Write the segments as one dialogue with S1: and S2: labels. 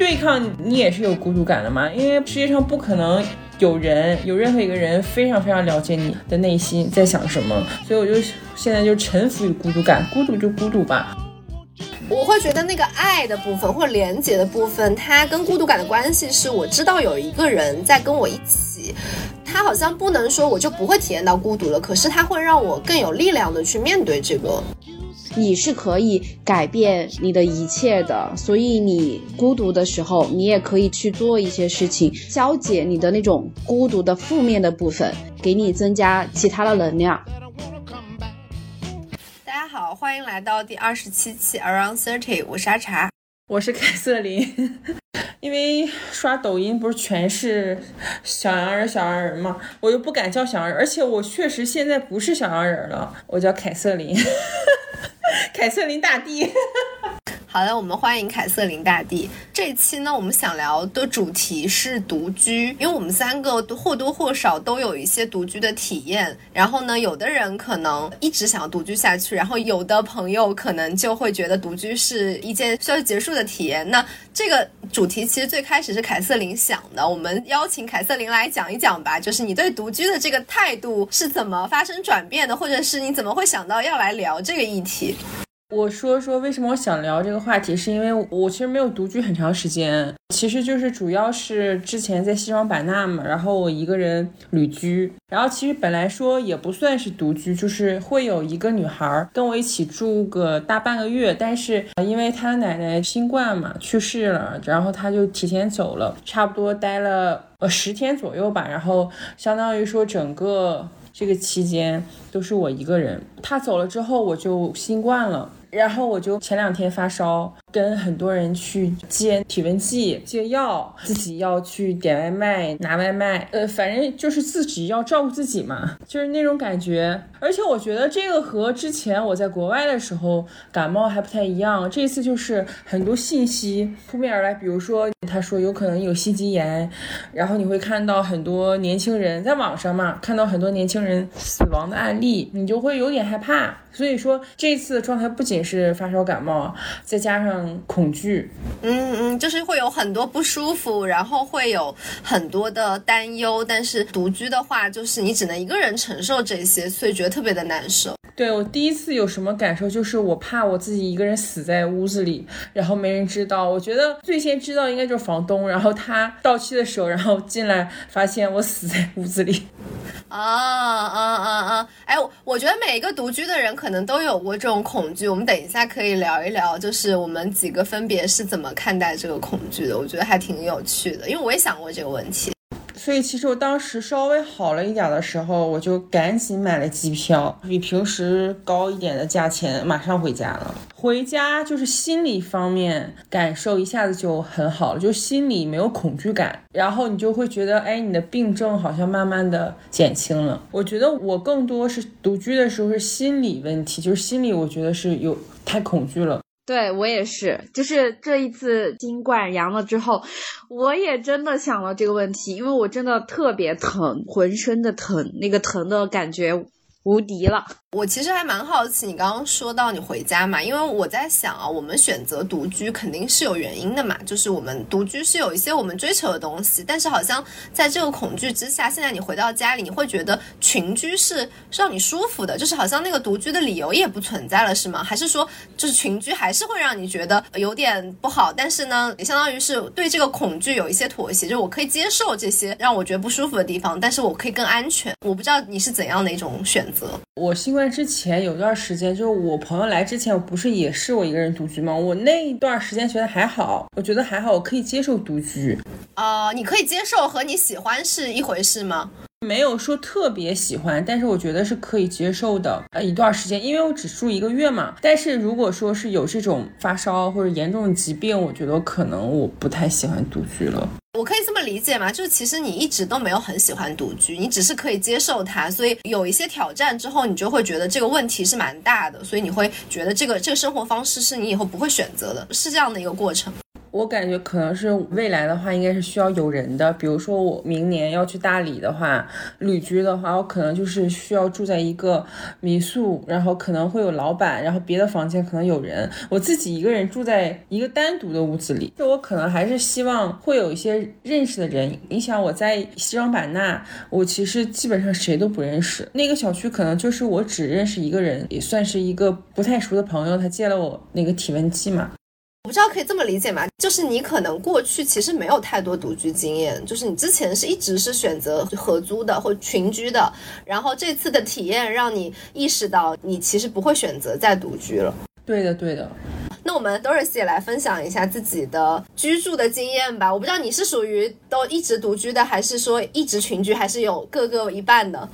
S1: 对抗你也是有孤独感的嘛，因为世界上不可能有人有任何一个人非常非常了解你的内心在想什么，所以我就现在就臣服于孤独感，孤独就孤独吧。
S2: 我会觉得那个爱的部分或者连接的部分，它跟孤独感的关系是我知道有一个人在跟我一起，他好像不能说我就不会体验到孤独了，可是他会让我更有力量的去面对这个。
S3: 你是可以改变你的一切的，所以你孤独的时候，你也可以去做一些事情，消解你的那种孤独的负面的部分，给你增加其他的能量。
S2: 大家好，欢迎来到第二十七期 Around Thirty，我是阿茶，
S1: 我是凯瑟琳。因为刷抖音不是全是小洋人、小洋人嘛，我又不敢叫小洋人，而且我确实现在不是小洋人了，我叫凯瑟琳。凯瑟琳大帝。
S2: 好的，我们欢迎凯瑟琳大帝。这期呢，我们想聊的主题是独居，因为我们三个或多或少都有一些独居的体验。然后呢，有的人可能一直想要独居下去，然后有的朋友可能就会觉得独居是一件需要结束的体验。那这个主题其实最开始是凯瑟琳想的，我们邀请凯瑟琳来讲一讲吧，就是你对独居的这个态度是怎么发生转变的，或者是你怎么会想到要来聊这个议题？
S1: 我说说为什么我想聊这个话题，是因为我其实没有独居很长时间，其实就是主要是之前在西双版纳嘛，然后我一个人旅居，然后其实本来说也不算是独居，就是会有一个女孩跟我一起住个大半个月，但是因为她奶奶新冠嘛去世了，然后她就提前走了，差不多待了呃十天左右吧，然后相当于说整个这个期间都是我一个人，她走了之后我就新冠了。然后我就前两天发烧。跟很多人去接体温计、借药，自己要去点外卖、拿外卖，呃，反正就是自己要照顾自己嘛，就是那种感觉。而且我觉得这个和之前我在国外的时候感冒还不太一样，这次就是很多信息扑面而来，比如说他说有可能有心肌炎，然后你会看到很多年轻人在网上嘛，看到很多年轻人死亡的案例，你就会有点害怕。所以说这次的状态不仅是发烧感冒，再加上。恐惧，
S2: 嗯嗯，就是会有很多不舒服，然后会有很多的担忧。但是独居的话，就是你只能一个人承受这些，所以觉得特别的难受。
S1: 对我第一次有什么感受，就是我怕我自己一个人死在屋子里，然后没人知道。我觉得最先知道应该就是房东，然后他到期的时候，然后进来发现我死在屋子里。
S2: 啊啊啊啊！哎，我觉得每一个独居的人可能都有过这种恐惧。我们等一下可以聊一聊，就是我们几个分别是怎么看待这个恐惧的。我觉得还挺有趣的，因为我也想过这个问题。
S1: 所以其实我当时稍微好了一点的时候，我就赶紧买了机票，比平时高一点的价钱，马上回家了。回家就是心理方面感受一下子就很好了，就心里没有恐惧感，然后你就会觉得，哎，你的病症好像慢慢的减轻了。我觉得我更多是独居的时候是心理问题，就是心里我觉得是有太恐惧了。
S3: 对我也是，就是这一次新冠阳了之后，我也真的想了这个问题，因为我真的特别疼，浑身的疼，那个疼的感觉无敌了。
S2: 我其实还蛮好奇，你刚刚说到你回家嘛，因为我在想啊，我们选择独居肯定是有原因的嘛，就是我们独居是有一些我们追求的东西，但是好像在这个恐惧之下，现在你回到家里，你会觉得群居是让你舒服的，就是好像那个独居的理由也不存在了，是吗？还是说就是群居还是会让你觉得有点不好？但是呢，也相当于是对这个恐惧有一些妥协，就是我可以接受这些让我觉得不舒服的地方，但是我可以更安全。我不知道你是怎样的一种选择，
S1: 我新冠。之前有段时间，就是我朋友来之前，我不是也是我一个人独居吗？我那一段时间觉得还好，我觉得还好，我可以接受独居。
S2: 啊，你可以接受和你喜欢是一回事吗？
S1: 没有说特别喜欢，但是我觉得是可以接受的。呃，一段时间，因为我只住一个月嘛。但是如果说是有这种发烧或者严重的疾病，我觉得可能我不太喜欢独居了。
S2: 我可以这么理解吗？就是其实你一直都没有很喜欢独居，你只是可以接受它，所以有一些挑战之后，你就会觉得这个问题是蛮大的，所以你会觉得这个这个生活方式是你以后不会选择的，是这样的一个过程。
S1: 我感觉可能是未来的话，应该是需要有人的。比如说我明年要去大理的话，旅居的话，我可能就是需要住在一个民宿，然后可能会有老板，然后别的房间可能有人，我自己一个人住在一个单独的屋子里。就我可能还是希望会有一些认识的人。你想我在西双版纳，我其实基本上谁都不认识，那个小区可能就是我只认识一个人，也算是一个不太熟的朋友，他借了我那个体温计嘛。
S2: 我不知道可以这么理解吗？就是你可能过去其实没有太多独居经验，就是你之前是一直是选择合租的或群居的，然后这次的体验让你意识到你其实不会选择再独居了。
S1: 对的，对的。
S2: 那我们 Doris 也来分享一下自己的居住的经验吧。我不知道你是属于都一直独居的，还是说一直群居，还是有各个一半的。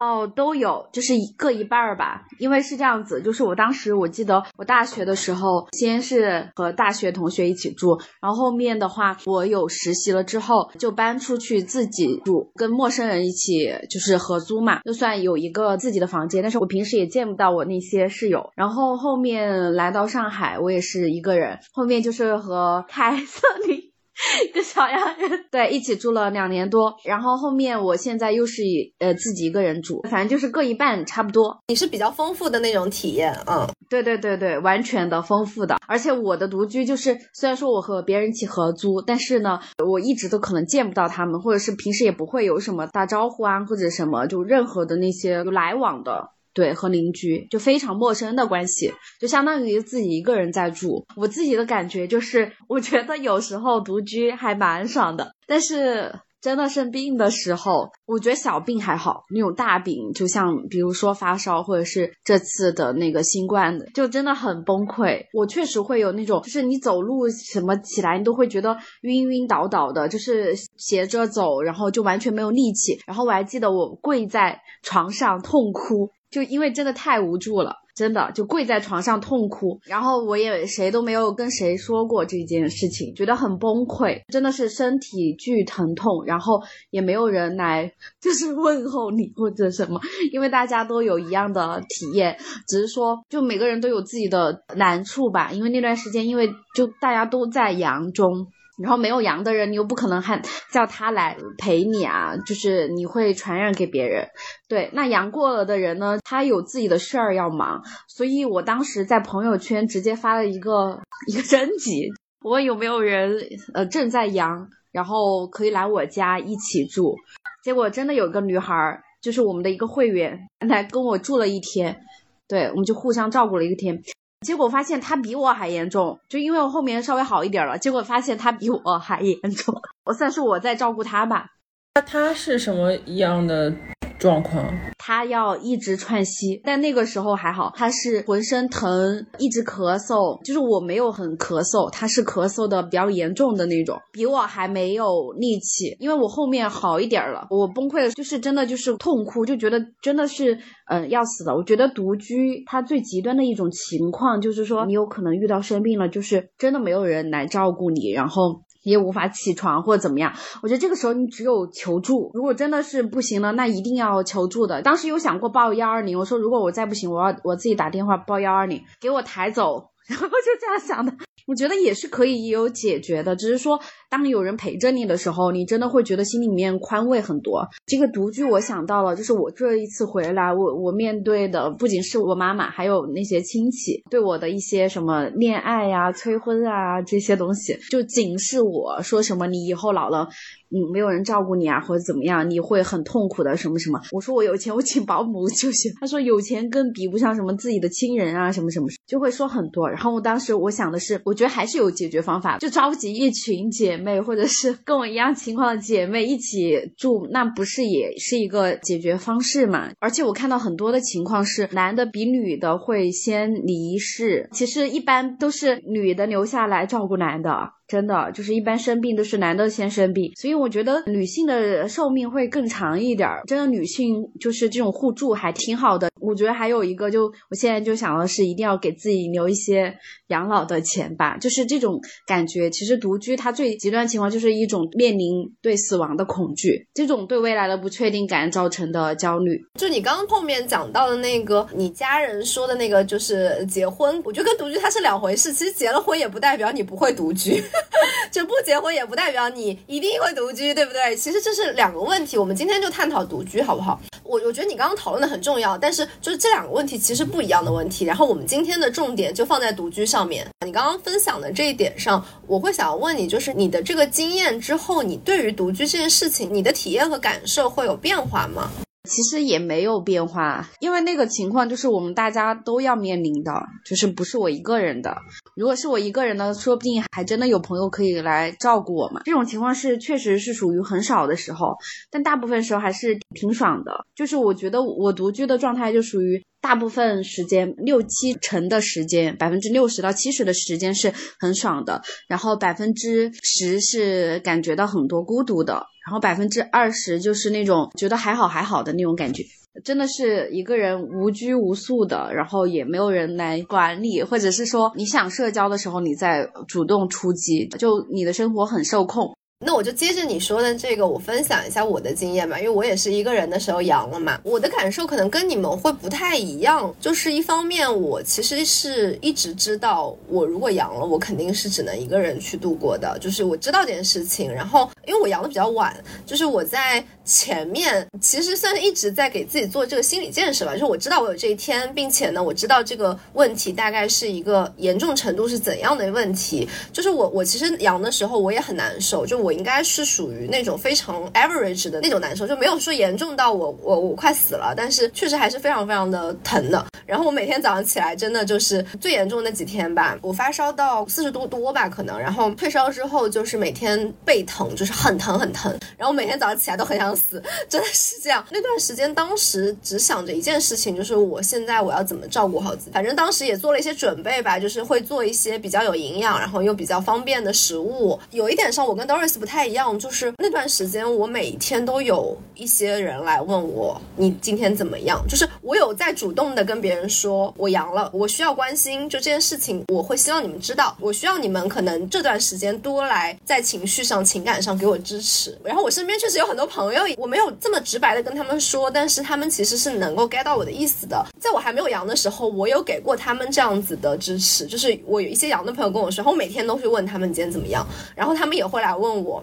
S3: 哦，都有，就是各一半儿吧。因为是这样子，就是我当时我记得我大学的时候，先是和大学同学一起住，然后后面的话我有实习了之后，就搬出去自己住，跟陌生人一起就是合租嘛，就算有一个自己的房间，但是我平时也见不到我那些室友。然后后面来到上海，我也是一个人，后面就是和 凯瑟琳。一个小洋人，对，一起住了两年多，然后后面我现在又是以呃自己一个人住，反正就是各一半差不多。
S2: 你是比较丰富的那种体验，嗯，
S3: 对对对对，完全的丰富的。而且我的独居就是，虽然说我和别人一起合租，但是呢，我一直都可能见不到他们，或者是平时也不会有什么打招呼啊，或者什么，就任何的那些有来往的。对，和邻居就非常陌生的关系，就相当于自己一个人在住。我自己的感觉就是，我觉得有时候独居还蛮爽的，但是真的生病的时候，我觉得小病还好，那种大病，就像比如说发烧，或者是这次的那个新冠，就真的很崩溃。我确实会有那种，就是你走路什么起来，你都会觉得晕晕倒倒的，就是斜着走，然后就完全没有力气。然后我还记得我跪在床上痛哭。就因为真的太无助了，真的就跪在床上痛哭，然后我也谁都没有跟谁说过这件事情，觉得很崩溃，真的是身体巨疼痛，然后也没有人来就是问候你或者什么，因为大家都有一样的体验，只是说就每个人都有自己的难处吧，因为那段时间因为就大家都在阳中。然后没有阳的人，你又不可能喊叫他来陪你啊，就是你会传染给别人。对，那阳过了的人呢，他有自己的事儿要忙，所以我当时在朋友圈直接发了一个 一个征集，我问有没有人呃正在阳，然后可以来我家一起住。结果真的有个女孩儿，就是我们的一个会员来跟我住了一天，对，我们就互相照顾了一天。结果发现他比我还严重，就因为我后面稍微好一点了，结果发现他比我还严重。我算是我在照顾他吧。
S1: 那他是什么样的？状况，
S3: 他要一直喘息，但那个时候还好，他是浑身疼，一直咳嗽，就是我没有很咳嗽，他是咳嗽的比较严重的那种，比我还没有力气，因为我后面好一点了，我崩溃了，就是真的就是痛哭，就觉得真的是嗯要死了。我觉得独居它最极端的一种情况就是说，你有可能遇到生病了，就是真的没有人来照顾你，然后。也无法起床或者怎么样，我觉得这个时候你只有求助。如果真的是不行了，那一定要求助的。当时有想过报幺二零，我说如果我再不行，我要我自己打电话报幺二零，给我抬走。然后就这样想的，我觉得也是可以有解决的，只是说当有人陪着你的时候，你真的会觉得心里面宽慰很多。这个独居我想到了，就是我这一次回来，我我面对的不仅是我妈妈，还有那些亲戚对我的一些什么恋爱呀、催婚啊这些东西，就警示我说什么你以后老了。嗯，没有人照顾你啊，或者怎么样，你会很痛苦的，什么什么。我说我有钱，我请保姆就行。他说有钱更比不上什么自己的亲人啊，什么什么，就会说很多。然后我当时我想的是，我觉得还是有解决方法，就召集一群姐妹，或者是跟我一样情况的姐妹一起住，那不是也是一个解决方式嘛？而且我看到很多的情况是，男的比女的会先离世，其实一般都是女的留下来照顾男的。真的就是一般生病都是男的先生病，所以我觉得女性的寿命会更长一点儿。真的女性就是这种互助还挺好的。我觉得还有一个，就我现在就想的是，一定要给自己留一些养老的钱吧。就是这种感觉，其实独居它最极端情况就是一种面临对死亡的恐惧，这种对未来的不确定感造成的焦虑。
S2: 就你刚刚后面讲到的那个，你家人说的那个，就是结婚，我觉得跟独居它是两回事。其实结了婚也不代表你不会独居。就不结婚也不代表你一定会独居，对不对？其实这是两个问题，我们今天就探讨独居好不好？我我觉得你刚刚讨论的很重要，但是就是这两个问题其实不一样的问题。然后我们今天的重点就放在独居上面。你刚刚分享的这一点上，我会想要问你，就是你的这个经验之后，你对于独居这件事情，你的体验和感受会有变化吗？
S3: 其实也没有变化，因为那个情况就是我们大家都要面临的，就是不是我一个人的。如果是我一个人呢，说不定还真的有朋友可以来照顾我嘛。这种情况是确实是属于很少的时候，但大部分时候还是挺爽的。就是我觉得我独居的状态就属于大部分时间六七成的时间，百分之六十到七十的时间是很爽的，然后百分之十是感觉到很多孤独的。然后百分之二十就是那种觉得还好还好的那种感觉，真的是一个人无拘无束的，然后也没有人来管理，或者是说你想社交的时候你再主动出击，就你的生活很受控。
S2: 那我就接着你说的这个，我分享一下我的经验吧，因为我也是一个人的时候阳了嘛，我的感受可能跟你们会不太一样。就是一方面，我其实是一直知道，我如果阳了，我肯定是只能一个人去度过的，就是我知道这件事情。然后，因为我阳的比较晚，就是我在前面其实算是一直在给自己做这个心理建设吧，就是我知道我有这一天，并且呢，我知道这个问题大概是一个严重程度是怎样的问题。就是我我其实阳的时候我也很难受，就我。应该是属于那种非常 average 的那种难受，就没有说严重到我我我快死了，但是确实还是非常非常的疼的。然后我每天早上起来，真的就是最严重那几天吧，我发烧到四十度多吧，可能，然后退烧之后就是每天背疼，就是很疼很疼，然后每天早上起来都很想死，真的是这样。那段时间，当时只想着一件事情，就是我现在我要怎么照顾好自己。反正当时也做了一些准备吧，就是会做一些比较有营养，然后又比较方便的食物。有一点上，我跟 Doris 不太一样，就是那段时间我每天都有一些人来问我，你今天怎么样？就是我有在主动的跟别人。人说我阳了，我需要关心，就这件事情，我会希望你们知道，我需要你们可能这段时间多来在情绪上、情感上给我支持。然后我身边确实有很多朋友，我没有这么直白的跟他们说，但是他们其实是能够 get 到我的意思的。在我还没有阳的时候，我有给过他们这样子的支持，就是我有一些阳的朋友跟我说，我每天都会问他们今天怎么样，然后他们也会来问我。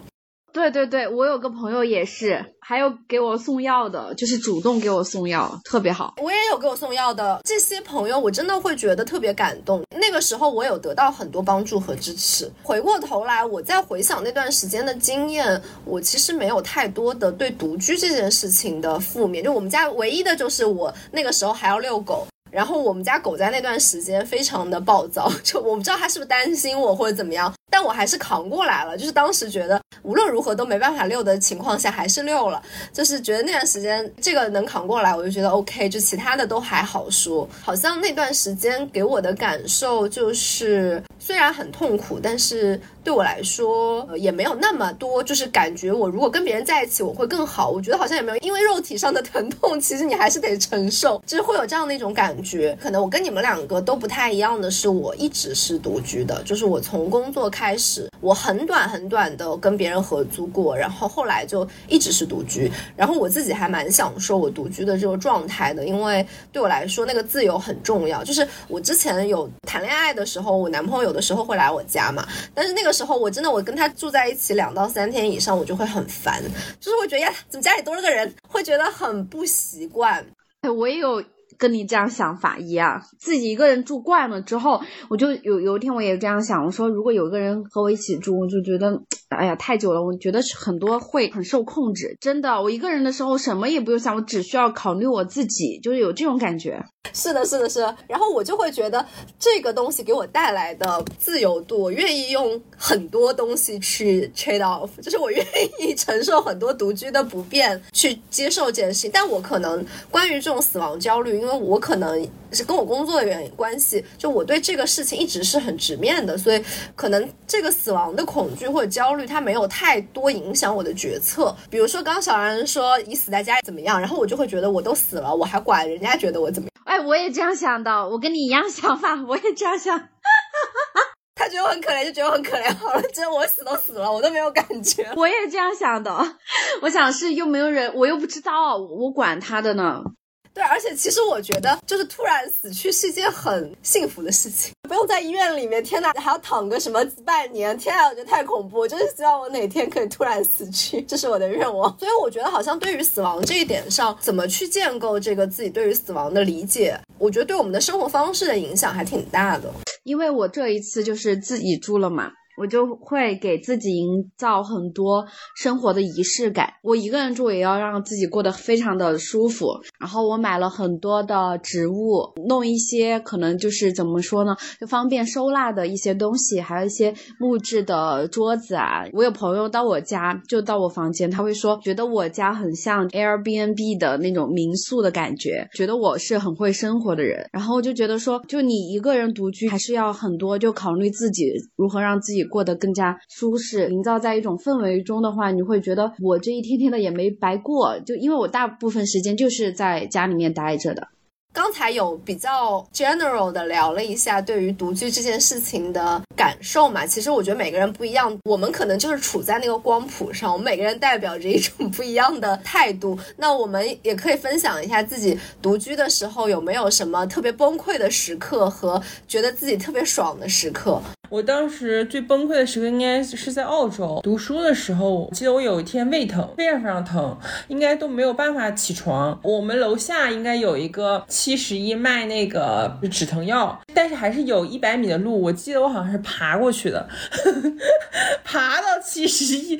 S3: 对对对，我有个朋友也是，还有给我送药的，就是主动给我送药，特别好。
S2: 我也有给我送药的这些朋友，我真的会觉得特别感动。那个时候我有得到很多帮助和支持。回过头来，我再回想那段时间的经验，我其实没有太多的对独居这件事情的负面。就我们家唯一的就是我那个时候还要遛狗。然后我们家狗在那段时间非常的暴躁，就我不知道它是不是担心我或者怎么样，但我还是扛过来了。就是当时觉得无论如何都没办法遛的情况下，还是遛了。就是觉得那段时间这个能扛过来，我就觉得 OK。就其他的都还好说。好像那段时间给我的感受就是，虽然很痛苦，但是。对我来说，也没有那么多，就是感觉我如果跟别人在一起，我会更好。我觉得好像也没有，因为肉体上的 疼痛，其实你还是得承受，就是会有这样的一种感觉。可能我跟你们两个都不太一样的是，我一直是独居的，就是我从工作开始，我很短很短的跟别人合租过，然后后来就一直是独居。然后我自己还蛮享受我独居的这个状态的，因为对我来说那个自由很重要。就是我之前有谈恋爱的时候，我男朋友有的时候会来我家嘛，但是那个。时候我真的我跟他住在一起两到三天以上，我就会很烦，就是会觉得呀，怎么家里多了个人，会觉得很不习惯。
S3: 哎，我也有跟你这样想法一样，自己一个人住惯了之后，我就有有一天我也这样想，我说如果有一个人和我一起住，我就觉得。哎呀，太久了，我觉得很多会很受控制。真的，我一个人的时候什么也不用想，我只需要考虑我自己，就是有这种感觉。
S2: 是的，是的，是的。然后我就会觉得这个东西给我带来的自由度，我愿意用很多东西去 trade off，就是我愿意承受很多独居的不便，去接受这件事情。但我可能关于这种死亡焦虑，因为我可能是跟我工作的原因关系，就我对这个事情一直是很直面的，所以可能这个死亡的恐惧或者焦虑。它没有太多影响我的决策，比如说刚小然说你死在家里怎么样，然后我就会觉得我都死了，我还管人家觉得我怎么样？
S3: 哎，我也这样想的，我跟你一样想法，我也这样想。
S2: 他觉得我很可怜，就觉得我很可怜好了，真我死都死了，我都没有感觉。
S3: 我也这样想的，我想是又没有人，我又不知道，我管他的呢。
S2: 对，而且其实我觉得，就是突然死去是一件很幸福的事情。不用在医院里面，天呐，还要躺个什么半年，天啊，我觉得太恐怖。我就是希望我哪天可以突然死去，这是我的愿望。所以我觉得好像对于死亡这一点上，怎么去建构这个自己对于死亡的理解，我觉得对我们的生活方式的影响还挺大的。
S3: 因为我这一次就是自己住了嘛。我就会给自己营造很多生活的仪式感。我一个人住也要让自己过得非常的舒服。然后我买了很多的植物，弄一些可能就是怎么说呢，就方便收纳的一些东西，还有一些木质的桌子啊。我有朋友到我家，就到我房间，他会说觉得我家很像 Airbnb 的那种民宿的感觉，觉得我是很会生活的人。然后我就觉得说，就你一个人独居，还是要很多就考虑自己如何让自己。过得更加舒适，营造在一种氛围中的话，你会觉得我这一天天的也没白过，就因为我大部分时间就是在家里面待着的。
S2: 刚才有比较 general 的聊了一下对于独居这件事情的感受嘛，其实我觉得每个人不一样，我们可能就是处在那个光谱上，我们每个人代表着一种不一样的态度。那我们也可以分享一下自己独居的时候有没有什么特别崩溃的时刻和觉得自己特别爽的时刻。
S1: 我当时最崩溃的时刻应该是在澳洲读书的时候，我记得我有一天胃疼，非常非常疼，应该都没有办法起床。我们楼下应该有一个七十一卖那个止疼药，但是还是有一百米的路，我记得我好像是爬过去的，爬到七十一，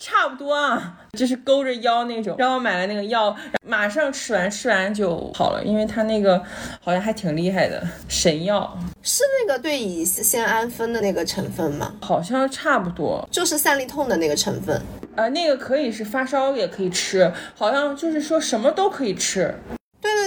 S1: 差不多啊。就是勾着腰那种，让我买了那个药，马上吃完，吃完就好了，因为它那个好像还挺厉害的神药，
S2: 是那个对乙酰氨酚的那个成分吗？
S1: 好像差不多，
S2: 就是散利痛的那个成分。
S1: 呃，那个可以是发烧也可以吃，好像就是说什么都可以吃。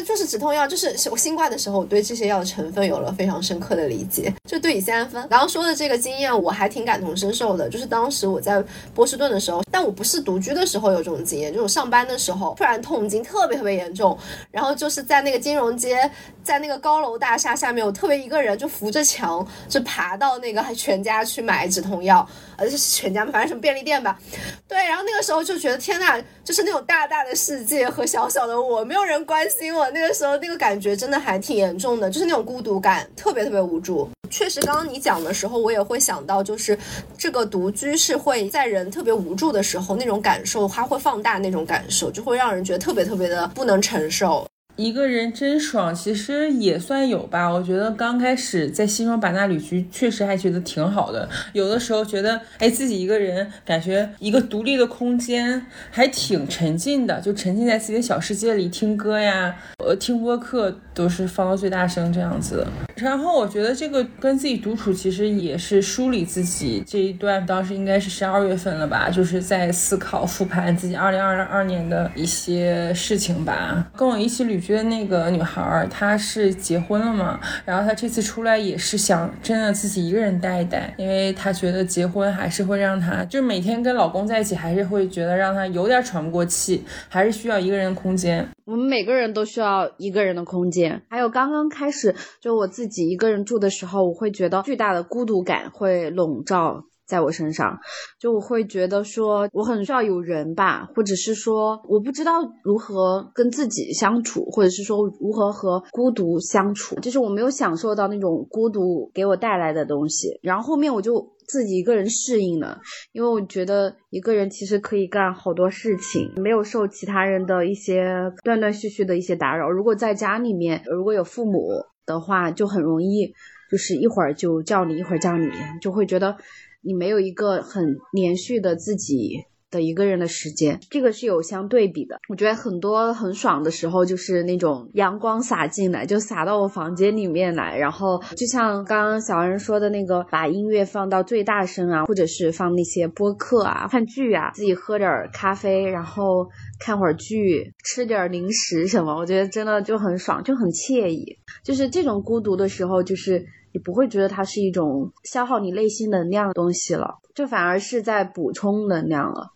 S2: 就是止痛药，就是我新冠的时候，我对这些药的成分有了非常深刻的理解。就对乙酰氨酚，刚刚说的这个经验，我还挺感同身受的。就是当时我在波士顿的时候，但我不是独居的时候有这种经验，就是我上班的时候突然痛经特别特别严重，然后就是在那个金融街，在那个高楼大厦下面，我特别一个人就扶着墙就爬到那个全家去买止痛药，呃，就是全家反正什么便利店吧。对，然后那个时候就觉得天呐，就是那种大大的世界和小小的我，没有人关心。我那那个时候那个感觉真的还挺严重的，就是那种孤独感，特别特别无助。确实，刚刚你讲的时候，我也会想到，就是这个独居是会在人特别无助的时候，那种感受，它会放大那种感受，就会让人觉得特别特别的不能承受。
S1: 一个人真爽，其实也算有吧。我觉得刚开始在西双版纳旅居，确实还觉得挺好的。有的时候觉得，哎，自己一个人，感觉一个独立的空间，还挺沉浸的，就沉浸在自己的小世界里，听歌呀，呃，听播客都是放到最大声这样子。然后我觉得这个跟自己独处，其实也是梳理自己这一段。当时应该是十二月份了吧，就是在思考复盘自己二零二二年的一些事情吧。跟我一起旅居。觉得那个女孩儿她是结婚了嘛，然后她这次出来也是想真的自己一个人待一待，因为她觉得结婚还是会让她，就是每天跟老公在一起，还是会觉得让她有点喘不过气，还是需要一个人的空间。
S3: 我们每个人都需要一个人的空间。还有刚刚开始就我自己一个人住的时候，我会觉得巨大的孤独感会笼罩。在我身上，就我会觉得说我很需要有人吧，或者是说我不知道如何跟自己相处，或者是说如何和孤独相处，就是我没有享受到那种孤独给我带来的东西。然后后面我就自己一个人适应了，因为我觉得一个人其实可以干好多事情，没有受其他人的一些断断续续的一些打扰。如果在家里面，如果有父母的话，就很容易就是一会儿就叫你，一会儿叫你，就会觉得。你没有一个很连续的自己的一个人的时间，这个是有相对比的。我觉得很多很爽的时候，就是那种阳光洒进来，就洒到我房间里面来，然后就像刚刚小人说的那个，把音乐放到最大声啊，或者是放那些播客啊、看剧啊，自己喝点咖啡，然后看会儿剧，吃点零食什么，我觉得真的就很爽，就很惬意。就是这种孤独的时候，就是。你不会觉得它是一种消耗你内心能量的东西了，就反而是在补充能量了。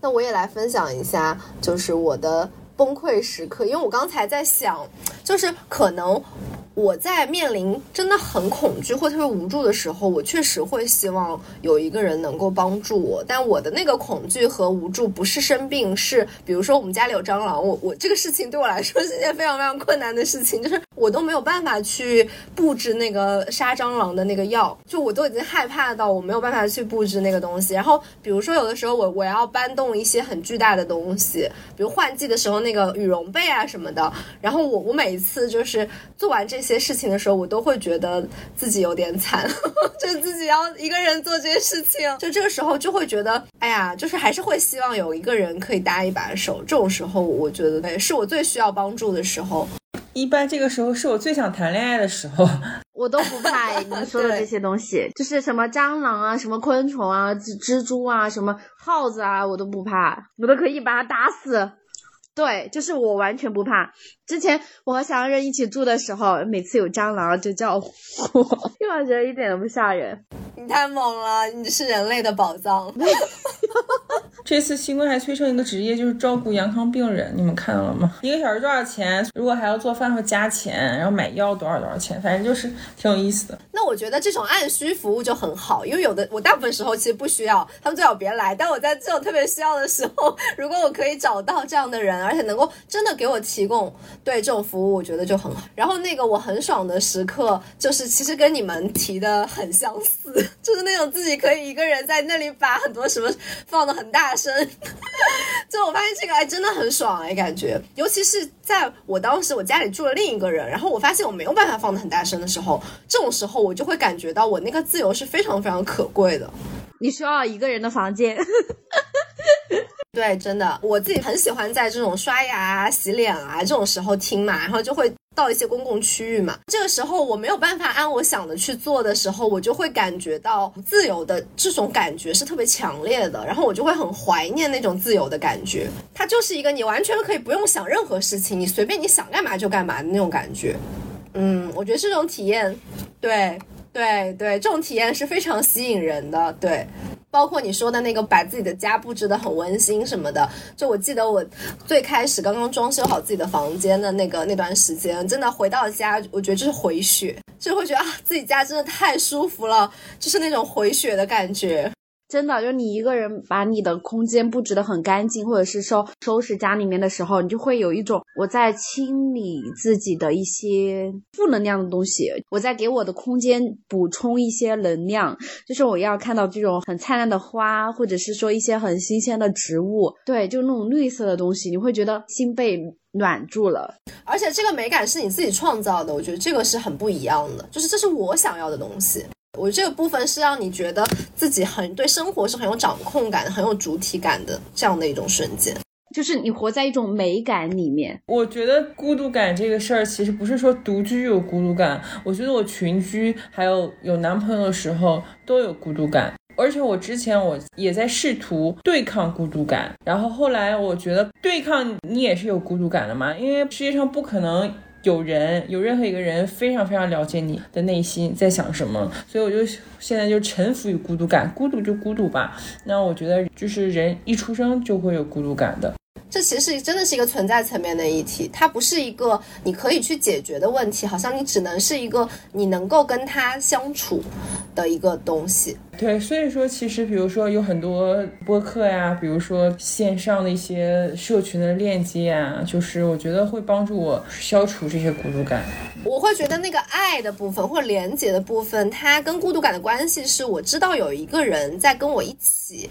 S2: 那我也来分享一下，就是我的崩溃时刻，因为我刚才在想，就是可能。我在面临真的很恐惧或特别无助的时候，我确实会希望有一个人能够帮助我。但我的那个恐惧和无助不是生病，是比如说我们家里有蟑螂，我我这个事情对我来说是一件非常非常困难的事情。就是我都没有办法去布置那个杀蟑螂的那个药，就我都已经害怕到我没有办法去布置那个东西。然后比如说有的时候我我要搬动一些很巨大的东西，比如换季的时候那个羽绒被啊什么的，然后我我每一次就是做完这些事情的时候，我都会觉得自己有点惨，就自己要一个人做这些事情，就这个时候就会觉得，哎呀，就是还是会希望有一个人可以搭一把手。这种时候，我觉得是我最需要帮助的时候。
S1: 一般这个时候是我最想谈恋爱的时候，
S3: 我都不怕你说的这些东西，就是什么蟑螂啊、什么昆虫啊、蜘蜘蛛啊、什么耗子啊，我都不怕，我都可以把它打死。对，就是我完全不怕。之前我和小人一起住的时候，每次有蟑螂就叫我，因为我觉得一点都不吓人。
S2: 你太猛了，你是人类的宝藏。
S1: 这次新冠还催生一个职业，就是照顾阳康病人，你们看到了吗？一个小时多少钱？如果还要做饭会加钱，然后买药多少多少钱？反正就是挺有意思的。
S2: 那我觉得这种按需服务就很好，因为有的我大部分时候其实不需要，他们最好别来。但我在这种特别需要的时候，如果我可以找到这样的人，而且能够真的给我提供对这种服务，我觉得就很好。然后那个我很爽的时刻，就是其实跟你们提的很相似，就是那种自己可以一个人在那里把很多什么放的很大。声，就我发现这个哎真的很爽哎，感觉，尤其是在我当时我家里住了另一个人，然后我发现我没有办法放的很大声的时候，这种时候我就会感觉到我那个自由是非常非常可贵的。
S3: 你需要一个人的房间。
S2: 对，真的，我自己很喜欢在这种刷牙、洗脸啊这种时候听嘛，然后就会到一些公共区域嘛。这个时候我没有办法按我想的去做的时候，我就会感觉到自由的这种感觉是特别强烈的，然后我就会很怀念那种自由的感觉。它就是一个你完全可以不用想任何事情，你随便你想干嘛就干嘛的那种感觉。嗯，我觉得这种体验，对对对，这种体验是非常吸引人的。对。包括你说的那个把自己的家布置的很温馨什么的，就我记得我最开始刚刚装修好自己的房间的那个那段时间，真的回到家，我觉得就是回血，就会觉得啊自己家真的太舒服了，就是那种回血的感觉。
S3: 真的，就你一个人把你的空间布置的很干净，或者是收收拾家里面的时候，你就会有一种我在清理自己的一些负能量的东西，我在给我的空间补充一些能量。就是我要看到这种很灿烂的花，或者是说一些很新鲜的植物，对，就那种绿色的东西，你会觉得心被暖住了。
S2: 而且这个美感是你自己创造的，我觉得这个是很不一样的，就是这是我想要的东西。我这个部分是让你觉得自己很对生活是很有掌控感、很有主体感的这样的一种瞬间，
S3: 就是你活在一种美感里面。
S1: 我觉得孤独感这个事儿，其实不是说独居有孤独感，我觉得我群居还有有男朋友的时候都有孤独感，而且我之前我也在试图对抗孤独感，然后后来我觉得对抗你也是有孤独感的嘛，因为世界上不可能。有人有任何一个人非常非常了解你的内心在想什么，所以我就现在就臣服于孤独感，孤独就孤独吧。那我觉得就是人一出生就会有孤独感的。
S2: 这其实真的是一个存在层面的议题，它不是一个你可以去解决的问题，好像你只能是一个你能够跟他相处的一个东西。
S1: 对，所以说其实比如说有很多播客呀，比如说线上的一些社群的链接啊，就是我觉得会帮助我消除这些孤独感。
S2: 我会觉得那个爱的部分或者连接的部分，它跟孤独感的关系是我知道有一个人在跟我一起，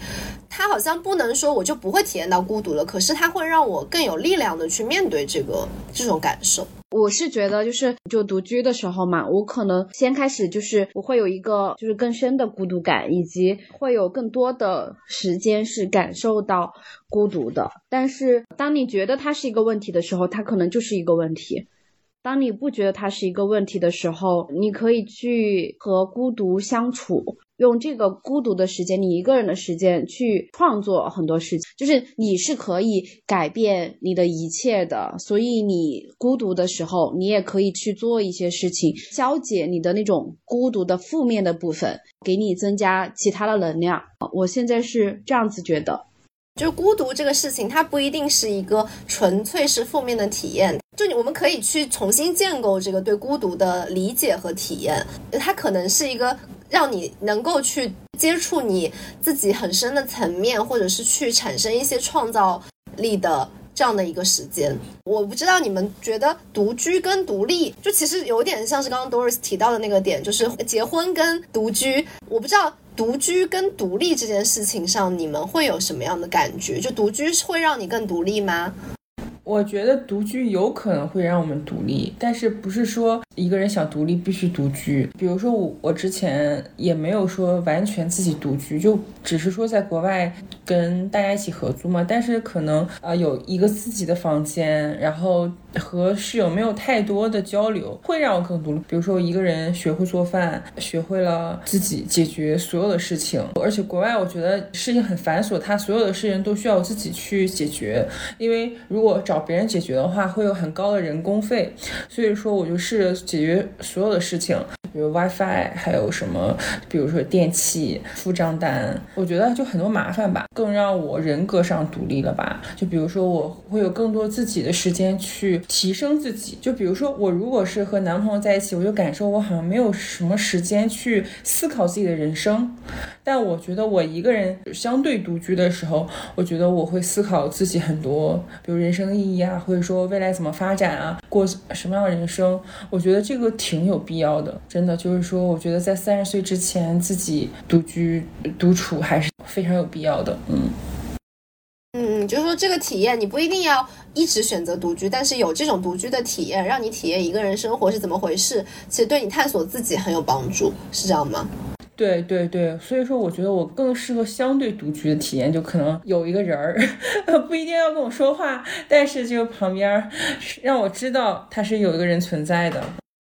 S2: 他好像不能说我就不会体验到孤独了，可是他会让我更有力量的去面对这个这种感受。
S3: 我是觉得，就是就独居的时候嘛，我可能先开始就是我会有一个就是更深的孤独感，以及会有更多的时间是感受到孤独的。但是当你觉得它是一个问题的时候，它可能就是一个问题；当你不觉得它是一个问题的时候，你可以去和孤独相处。用这个孤独的时间，你一个人的时间去创作很多事情，就是你是可以改变你的一切的。所以你孤独的时候，你也可以去做一些事情，消解你的那种孤独的负面的部分，给你增加其他的能量。我现在是这样子觉得，
S2: 就是孤独这个事情，它不一定是一个纯粹是负面的体验，就你我们可以去重新建构这个对孤独的理解和体验，它可能是一个。让你能够去接触你自己很深的层面，或者是去产生一些创造力的这样的一个时间。我不知道你们觉得独居跟独立，就其实有点像是刚刚 Doris 提到的那个点，就是结婚跟独居。我不知道独居跟独立这件事情上，你们会有什么样的感觉？就独居会让你更独立吗？
S1: 我觉得独居有可能会让我们独立，但是不是说一个人想独立必须独居。比如说我，我之前也没有说完全自己独居，就只是说在国外跟大家一起合租嘛。但是可能啊有一个自己的房间，然后和室友没有太多的交流，会让我更独立。比如说一个人学会做饭，学会了自己解决所有的事情。而且国外我觉得事情很繁琐，他所有的事情都需要我自己去解决，因为如果找别人解决的话，会有很高的人工费，所以说我就试着解决所有的事情，比如 WiFi，还有什么，比如说电器、付账单，我觉得就很多麻烦吧，更让我人格上独立了吧。就比如说我会有更多自己的时间去提升自己，就比如说我如果是和男朋友在一起，我就感受我好像没有什么时间去思考自己的人生，但我觉得我一个人相对独居的时候，我觉得我会思考自己很多，比如人生意。义啊，或者说未来怎么发展啊，过什么样的人生，我觉得这个挺有必要的。真的就是说，我觉得在三十岁之前自己独居独处还是非常有必要的。嗯
S2: 嗯，就是说这个体验，你不一定要一直选择独居，但是有这种独居的体验，让你体验一个人生活是怎么回事，其实对你探索自己很有帮助，是这样吗？
S1: 对对对，所以说我觉得我更适合相对独居的体验，就可能有一个人儿，不一定要跟我说话，但是就旁边让我知道他是有一个人存在的。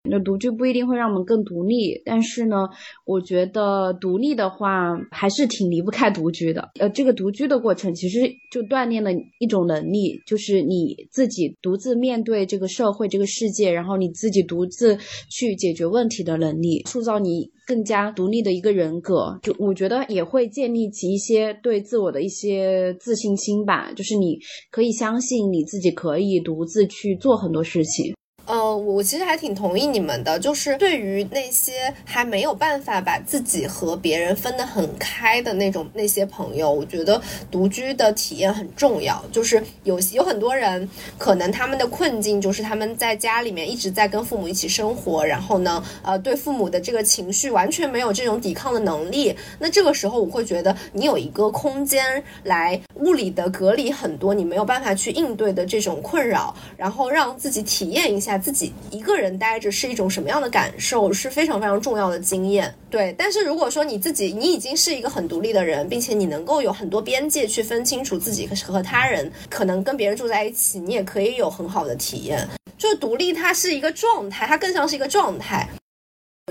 S3: 那独居不一定会让我们更独立，但是呢，我觉得独立的话还是挺离不开独居的。呃，这个独居的过程其实就锻炼了一种能力，就是你自己独自面对这个社会、这个世界，然后你自己独自去解决问题的能力，塑造你更加独立的一个人格。就我觉得也会建立起一些对自我的一些自信心吧，就是你可以相信你自己可以独自去做很多事情。
S2: 呃，我其实还挺同意你们的，就是对于那些还没有办法把自己和别人分得很开的那种那些朋友，我觉得独居的体验很重要。就是有有很多人，可能他们的困境就是他们在家里面一直在跟父母一起生活，然后呢，呃，对父母的这个情绪完全没有这种抵抗的能力。那这个时候，我会觉得你有一个空间来物理的隔离很多你没有办法去应对的这种困扰，然后让自己体验一下。自己一个人待着是一种什么样的感受，是非常非常重要的经验。对，但是如果说你自己你已经是一个很独立的人，并且你能够有很多边界去分清楚自己和他人，可能跟别人住在一起，你也可以有很好的体验。就独立，它是一个状态，它更像是一个状态。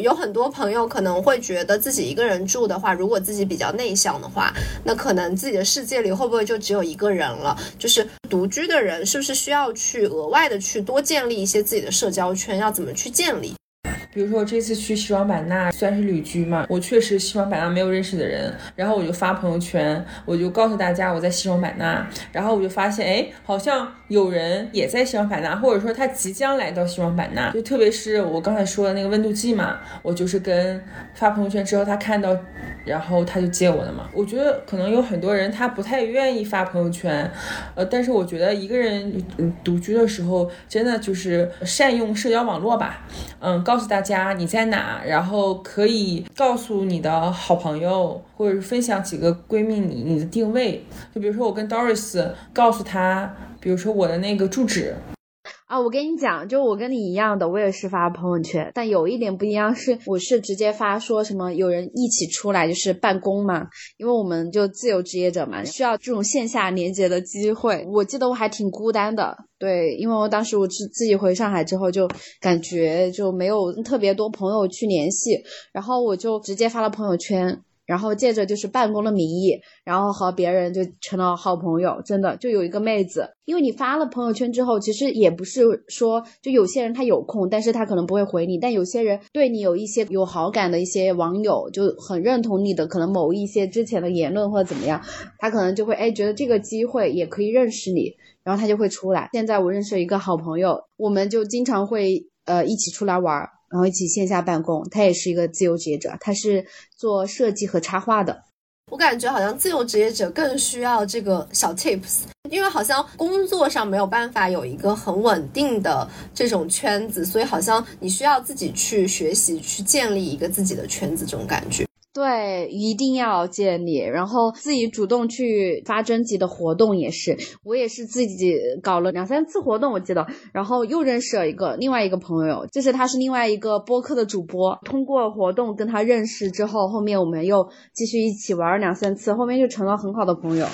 S2: 有很多朋友可能会觉得自己一个人住的话，如果自己比较内向的话，那可能自己的世界里会不会就只有一个人了？就是独居的人是不是需要去额外的去多建立一些自己的社交圈？要怎么去建立？
S1: 比如说我这次去西双版纳，虽然是旅居嘛，我确实西双版纳没有认识的人，然后我就发朋友圈，我就告诉大家我在西双版纳，然后我就发现，哎，好像有人也在西双版纳，或者说他即将来到西双版纳，就特别是我刚才说的那个温度计嘛，我就是跟发朋友圈之后他看到，然后他就接我的嘛。我觉得可能有很多人他不太愿意发朋友圈，呃，但是我觉得一个人独居的时候，真的就是善用社交网络吧，嗯，告诉大。家你在哪？然后可以告诉你的好朋友，或者是分享几个闺蜜你你的定位。就比如说我跟 Doris 告诉她，比如说我的那个住址。
S3: 啊，我跟你讲，就我跟你一样的，我也是发朋友圈，但有一点不一样是，我是直接发说什么有人一起出来就是办公嘛，因为我们就自由职业者嘛，需要这种线下连接的机会。我记得我还挺孤单的，对，因为我当时我自自己回上海之后就感觉就没有特别多朋友去联系，然后我就直接发了朋友圈。然后借着就是办公的名义，然后和别人就成了好朋友。真的，就有一个妹子，因为你发了朋友圈之后，其实也不是说就有些人他有空，但是他可能不会回你。但有些人对你有一些有好感的一些网友，就很认同你的可能某一些之前的言论或者怎么样，他可能就会哎觉得这个机会也可以认识你，然后他就会出来。现在我认识一个好朋友，我们就经常会呃一起出来玩。然后一起线下办公，他也是一个自由职业者，他是做设计和插画的。
S2: 我感觉好像自由职业者更需要这个小 tips，因为好像工作上没有办法有一个很稳定的这种圈子，所以好像你需要自己去学习，去建立一个自己的圈子，这种感觉。
S3: 对，一定要建立，然后自己主动去发征集的活动也是，我也是自己搞了两三次活动，我记得，然后又认识了一个另外一个朋友，就是他是另外一个播客的主播，通过活动跟他认识之后，后面我们又继续一起玩两三次，后面就成了很好的朋友，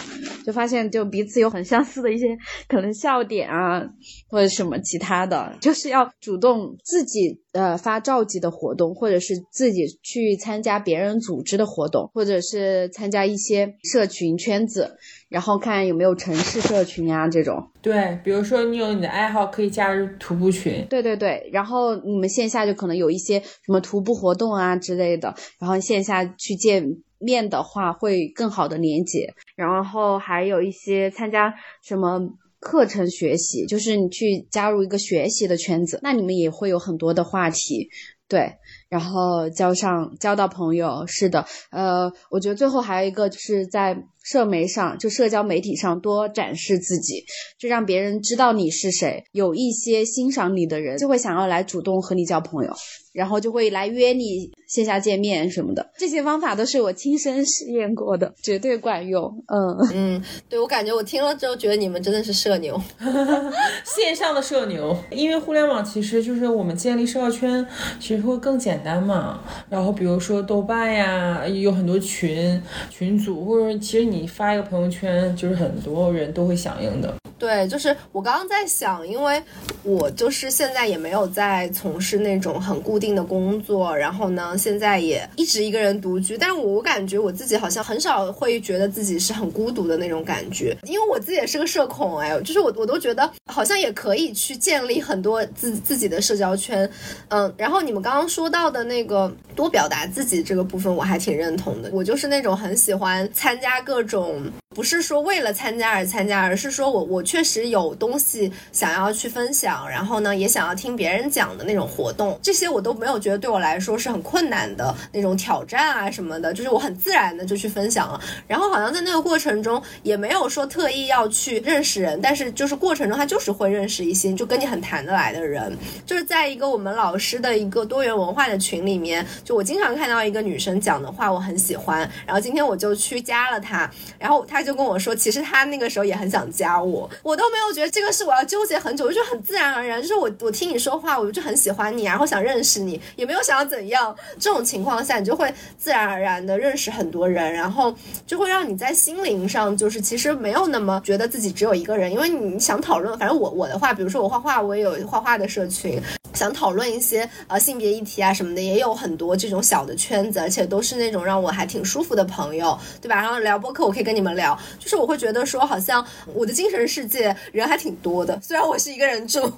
S3: 就发现就彼此有很相似的一些可能笑点啊，或者什么其他的，就是要主动自己呃发召集的活动，或者是自己去参加别人。组织的活动，或者是参加一些社群圈子，然后看有没有城市社群啊这种。
S1: 对，比如说你有你的爱好，可以加入徒步群。
S3: 对对对，然后你们线下就可能有一些什么徒步活动啊之类的，然后线下去见面的话会更好的连接。然后还有一些参加什么课程学习，就是你去加入一个学习的圈子，那你们也会有很多的话题。对。然后交上交到朋友，是的，呃，我觉得最后还有一个就是在社媒上，就社交媒体上多展示自己，就让别人知道你是谁，有一些欣赏你的人就会想要来主动和你交朋友。然后就会来约你线下见面什么的，这些方法都是我亲身试验过的，绝对管用。嗯
S2: 嗯，对我感觉我听了之后觉得你们真的是社牛，
S1: 线上的社牛。因为互联网其实就是我们建立社交圈其实会更简简单嘛。然后比如说豆瓣呀，有很多群群组，或者其实你发一个朋友圈，就是很多人都会响应的。
S2: 对，就是我刚刚在想，因为我就是现在也没有在从事那种很固定的工作，然后呢，现在也一直一个人独居，但是我感觉我自己好像很少会觉得自己是很孤独的那种感觉，因为我自己也是个社恐，哎，就是我我都觉得好像也可以去建立很多自自己的社交圈，嗯，然后你们刚刚说到的那个多表达自己这个部分，我还挺认同的，我就是那种很喜欢参加各种。不是说为了参加而参加，而是说我我确实有东西想要去分享，然后呢也想要听别人讲的那种活动，这些我都没有觉得对我来说是很困难的那种挑战啊什么的，就是我很自然的就去分享了。然后好像在那个过程中也没有说特意要去认识人，但是就是过程中他就是会认识一些就跟你很谈得来的人，就是在一个我们老师的一个多元文化的群里面，就我经常看到一个女生讲的话我很喜欢，然后今天我就去加了她，然后她。就跟我说，其实他那个时候也很想加我，我都没有觉得这个是我要纠结很久，我就很自然而然，就是我我听你说话，我就很喜欢你，然后想认识你，也没有想要怎样。这种情况下，你就会自然而然的认识很多人，然后就会让你在心灵上，就是其实没有那么觉得自己只有一个人，因为你想讨论，反正我我的话，比如说我画画，我也有画画的社群，想讨论一些呃性别议题啊什么的，也有很多这种小的圈子，而且都是那种让我还挺舒服的朋友，对吧？然后聊播客，我可以跟你们聊。就是我会觉得说，好像我的精神世界人还挺多的，虽然我是一个人住。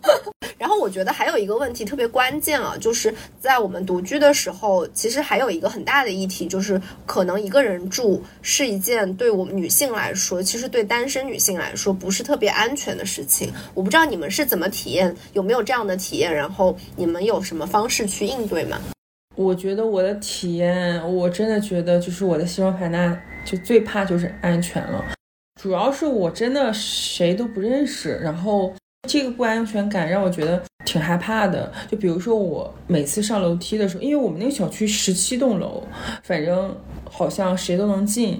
S2: 然后我觉得还有一个问题特别关键啊，就是在我们独居的时候，其实还有一个很大的议题，就是可能一个人住是一件对我们女性来说，其实对单身女性来说不是特别安全的事情。我不知道你们是怎么体验，有没有这样的体验？然后你们有什么方式去应对吗？
S1: 我觉得我的体验，我真的觉得就是我的西双版纳就最怕就是安全了，主要是我真的谁都不认识，然后这个不安全感让我觉得挺害怕的。就比如说我每次上楼梯的时候，因为我们那个小区十七栋楼，反正好像谁都能进，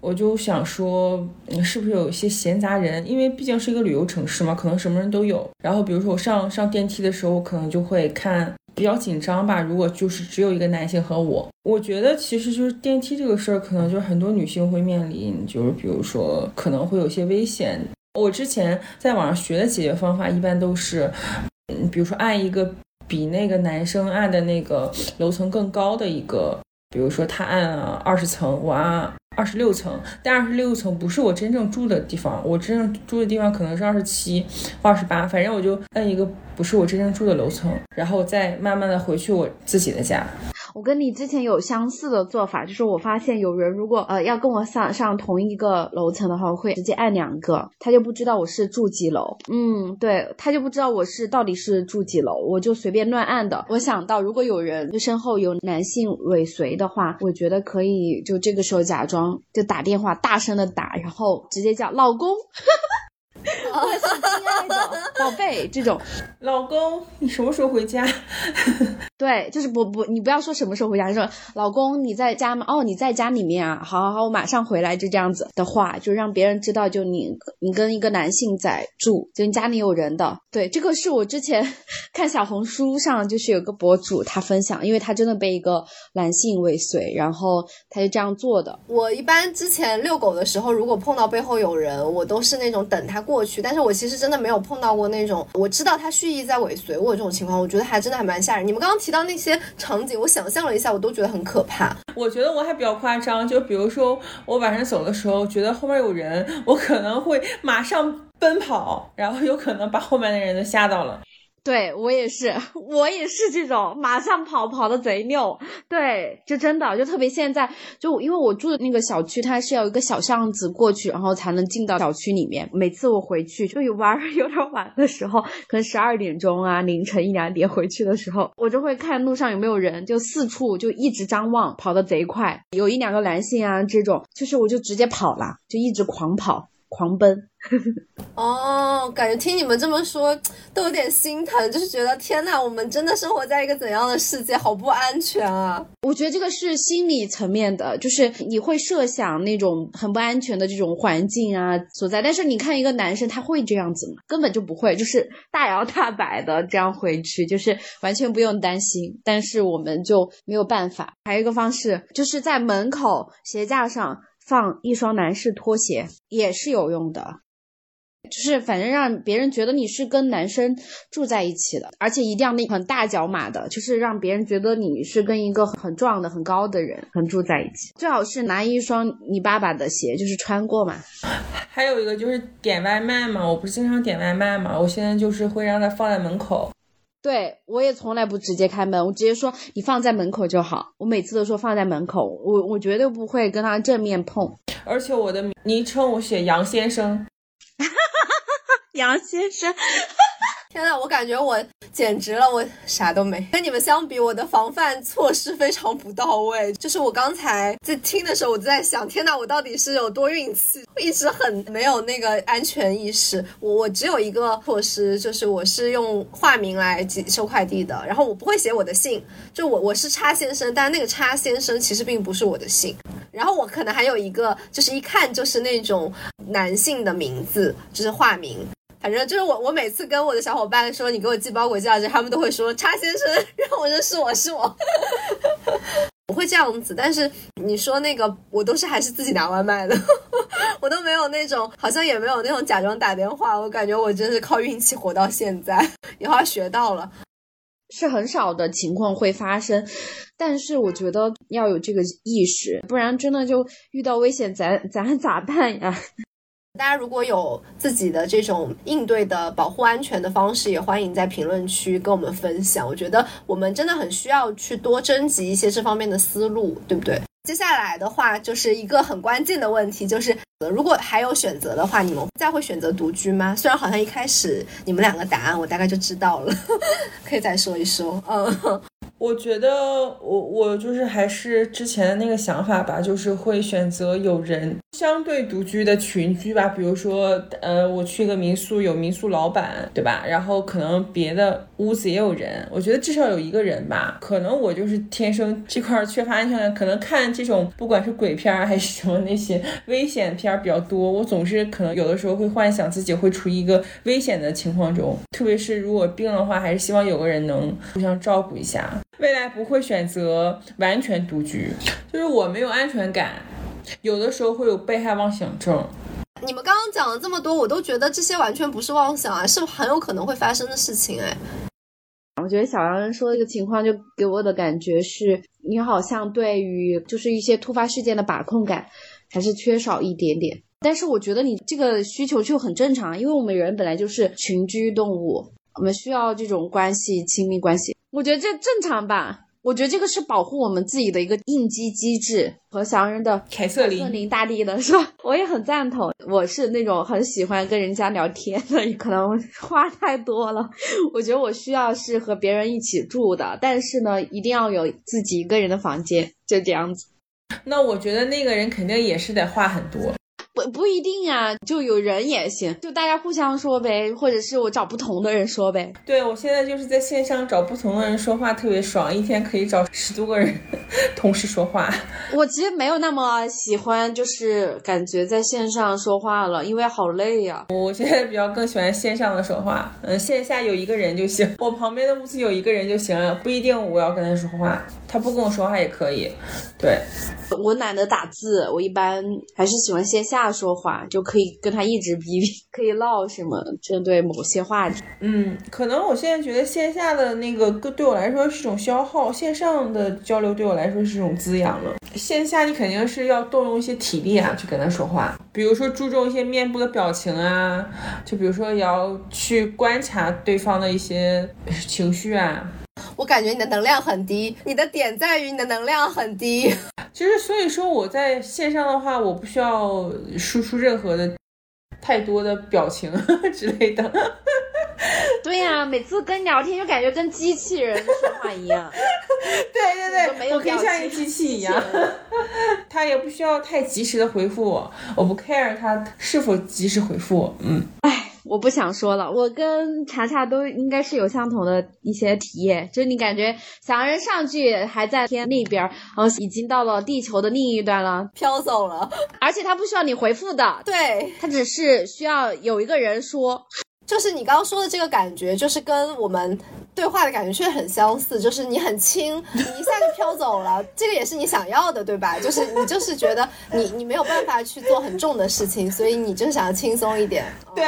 S1: 我就想说是不是有一些闲杂人？因为毕竟是一个旅游城市嘛，可能什么人都有。然后比如说我上上电梯的时候，我可能就会看。比较紧张吧，如果就是只有一个男性和我，我觉得其实就是电梯这个事儿，可能就是很多女性会面临，就是比如说可能会有些危险。我之前在网上学的解决方法，一般都是，嗯，比如说按一个比那个男生按的那个楼层更高的一个，比如说他按二十层，我按。二十六层，但二十六层不是我真正住的地方，我真正住的地方可能是二十七二十八，反正我就按一个不是我真正住的楼层，然后再慢慢的回去我自己的家。
S3: 我跟你之前有相似的做法，就是我发现有人如果呃要跟我上上同一个楼层的话，我会直接按两个，他就不知道我是住几楼。嗯，对他就不知道我是到底是住几楼，我就随便乱按的。我想到如果有人就身后有男性尾随的话，我觉得可以就这个时候假装就打电话，大声的打，然后直接叫老公。哈哈哈我是亲爱的宝贝，这种
S1: 老公，你什么时候回家？
S3: 对，就是不不，你不要说什么时候回家，你说老公你在家吗？哦，你在家里面啊，好好好，我马上回来，就这样子的话，就让别人知道，就你你跟一个男性在住，就你家里有人的。对，这个是我之前看小红书上就是有个博主他分享，因为他真的被一个男性尾随，然后他就这样做的。
S2: 我一般之前遛狗的时候，如果碰到背后有人，我都是那种等他。过去，但是我其实真的没有碰到过那种我知道他蓄意在尾随我这种情况，我觉得还真的还蛮吓人。你们刚刚提到那些场景，我想象了一下，我都觉得很可怕。
S1: 我觉得我还比较夸张，就比如说我晚上走的时候，觉得后面有人，我可能会马上奔跑，然后有可能把后面的人都吓到了。
S3: 对我也是，我也是这种马上跑跑的贼溜。对，就真的就特别现在就因为我住的那个小区，它是要一个小巷子过去，然后才能进到小区里面。每次我回去就有玩 有点晚的时候，可能十二点钟啊，凌晨一两点回去的时候，我就会看路上有没有人，就四处就一直张望，跑得贼快。有一两个男性啊，这种就是我就直接跑了，就一直狂跑。狂奔
S2: 哦，感觉听你们这么说都有点心疼，就是觉得天呐，我们真的生活在一个怎样的世界，好不安全啊！
S3: 我觉得这个是心理层面的，就是你会设想那种很不安全的这种环境啊所在，但是你看一个男生他会这样子吗？根本就不会，就是大摇大摆的这样回去，就是完全不用担心。但是我们就没有办法。还有一个方式，就是在门口鞋架上。放一双男士拖鞋也是有用的，就是反正让别人觉得你是跟男生住在一起的，而且一定要那很大脚码的，就是让别人觉得你是跟一个很壮的、很高的人很住在一起。最好是拿一双你爸爸的鞋，就是穿过嘛。
S1: 还有一个就是点外卖嘛，我不是经常点外卖嘛，我现在就是会让他放在门口。
S3: 对我也从来不直接开门，我直接说你放在门口就好。我每次都说放在门口，我我绝对不会跟他正面碰。
S1: 而且我的昵称我写杨先生，
S3: 杨先生。
S2: 天呐，我感觉我简直了，我啥都没。跟你们相比，我的防范措施非常不到位。就是我刚才在听的时候，我就在想，天呐，我到底是有多运气？一直很没有那个安全意识。我我只有一个措施，就是我是用化名来寄收快递的，然后我不会写我的姓，就我我是叉先生，但那个叉先生其实并不是我的姓。然后我可能还有一个，就是一看就是那种男性的名字，就是化名。反正就是我，我每次跟我的小伙伴说你给我寄包裹寄到这，他们都会说叉先生，然后我说是我是我，不会这样子。但是你说那个，我都是还是自己拿外卖的，我都没有那种，好像也没有那种假装打电话。我感觉我真是靠运气活到现在，以后要学到了，
S3: 是很少的情况会发生，但是我觉得要有这个意识，不然真的就遇到危险，咱咱咋办呀？
S2: 大家如果有自己的这种应对的保护安全的方式，也欢迎在评论区跟我们分享。我觉得我们真的很需要去多征集一些这方面的思路，对不对？接下来的话就是一个很关键的问题，就是如果还有选择的话，你们再会选择独居吗？虽然好像一开始你们两个答案我大概就知道了，可以再说一说。嗯。
S1: 我觉得我我就是还是之前的那个想法吧，就是会选择有人相对独居的群居吧。比如说，呃，我去一个民宿，有民宿老板，对吧？然后可能别的屋子也有人，我觉得至少有一个人吧。可能我就是天生这块缺乏安全感，可能看这种不管是鬼片还是什么那些危险片比较多，我总是可能有的时候会幻想自己会处于一个危险的情况中，特别是如果病的话，还是希望有个人能互相照顾一下。未来不会选择完全独居，就是我没有安全感，有的时候会有被害妄想症。
S2: 你们刚刚讲了这么多，我都觉得这些完全不是妄想啊，是很有可能会发生的事情哎。
S3: 我觉得小杨说这个情况，就给我的感觉是，你好像对于就是一些突发事件的把控感还是缺少一点点。但是我觉得你这个需求就很正常，因为我们人本来就是群居动物，我们需要这种关系亲密关系。我觉得这正常吧，我觉得这个是保护我们自己的一个应激机制。和祥人的
S1: 凯瑟琳，
S3: 凯瑟琳大帝的是吧，我也很赞同。我是那种很喜欢跟人家聊天的，可能 话太多了。我觉得我需要是和别人一起住的，但是呢，一定要有自己一个人的房间，就这样子。
S1: 那我觉得那个人肯定也是得话很多。
S3: 不不一定啊，就有人也行，就大家互相说呗，或者是我找不同的人说呗。
S1: 对我现在就是在线上找不同的人说话，特别爽，一天可以找十多个人 同时说话。
S3: 我其实没有那么喜欢，就是感觉在线上说话了，因为好累呀。
S1: 我现在比较更喜欢线上的说话，嗯，线下有一个人就行，我旁边的屋子有一个人就行了，不一定我要跟他说话，他不跟我说话也可以。对，
S3: 我懒得打字，我一般还是喜欢线下。大说话就可以跟他一直逼逼，可以唠什么针对某些话题。
S1: 嗯，可能我现在觉得线下的那个对我来说是种消耗，线上的交流对我来说是种滋养了。线下你肯定是要动用一些体力啊，去跟他说话，比如说注重一些面部的表情啊，就比如说也要去观察对方的一些情绪啊。
S2: 我感觉你的能量很低，你的点在于你的能量很低。
S1: 其实，所以说我在线上的话，我不需要输出任何的太多的表情之类的。
S3: 对呀，每次跟聊天就感觉跟机器人说话一样。
S1: 对对对，我可以像一个机器一样。他也不需要太及时的回复我，我不 care 他是否及时回复我。嗯。
S3: 哎我不想说了，我跟查查都应该是有相同的一些体验，就是你感觉小人上去还在天那边，然后已经到了地球的另一端了，
S2: 飘走了，
S3: 而且他不需要你回复的，
S2: 对
S3: 他只是需要有一个人说，
S2: 就是你刚刚说的这个感觉，就是跟我们。对话的感觉确实很相似，就是你很轻，你一下就飘走了，这个也是你想要的，对吧？就是你就是觉得你你没有办法去做很重的事情，所以你就想要轻松一点。
S1: 对，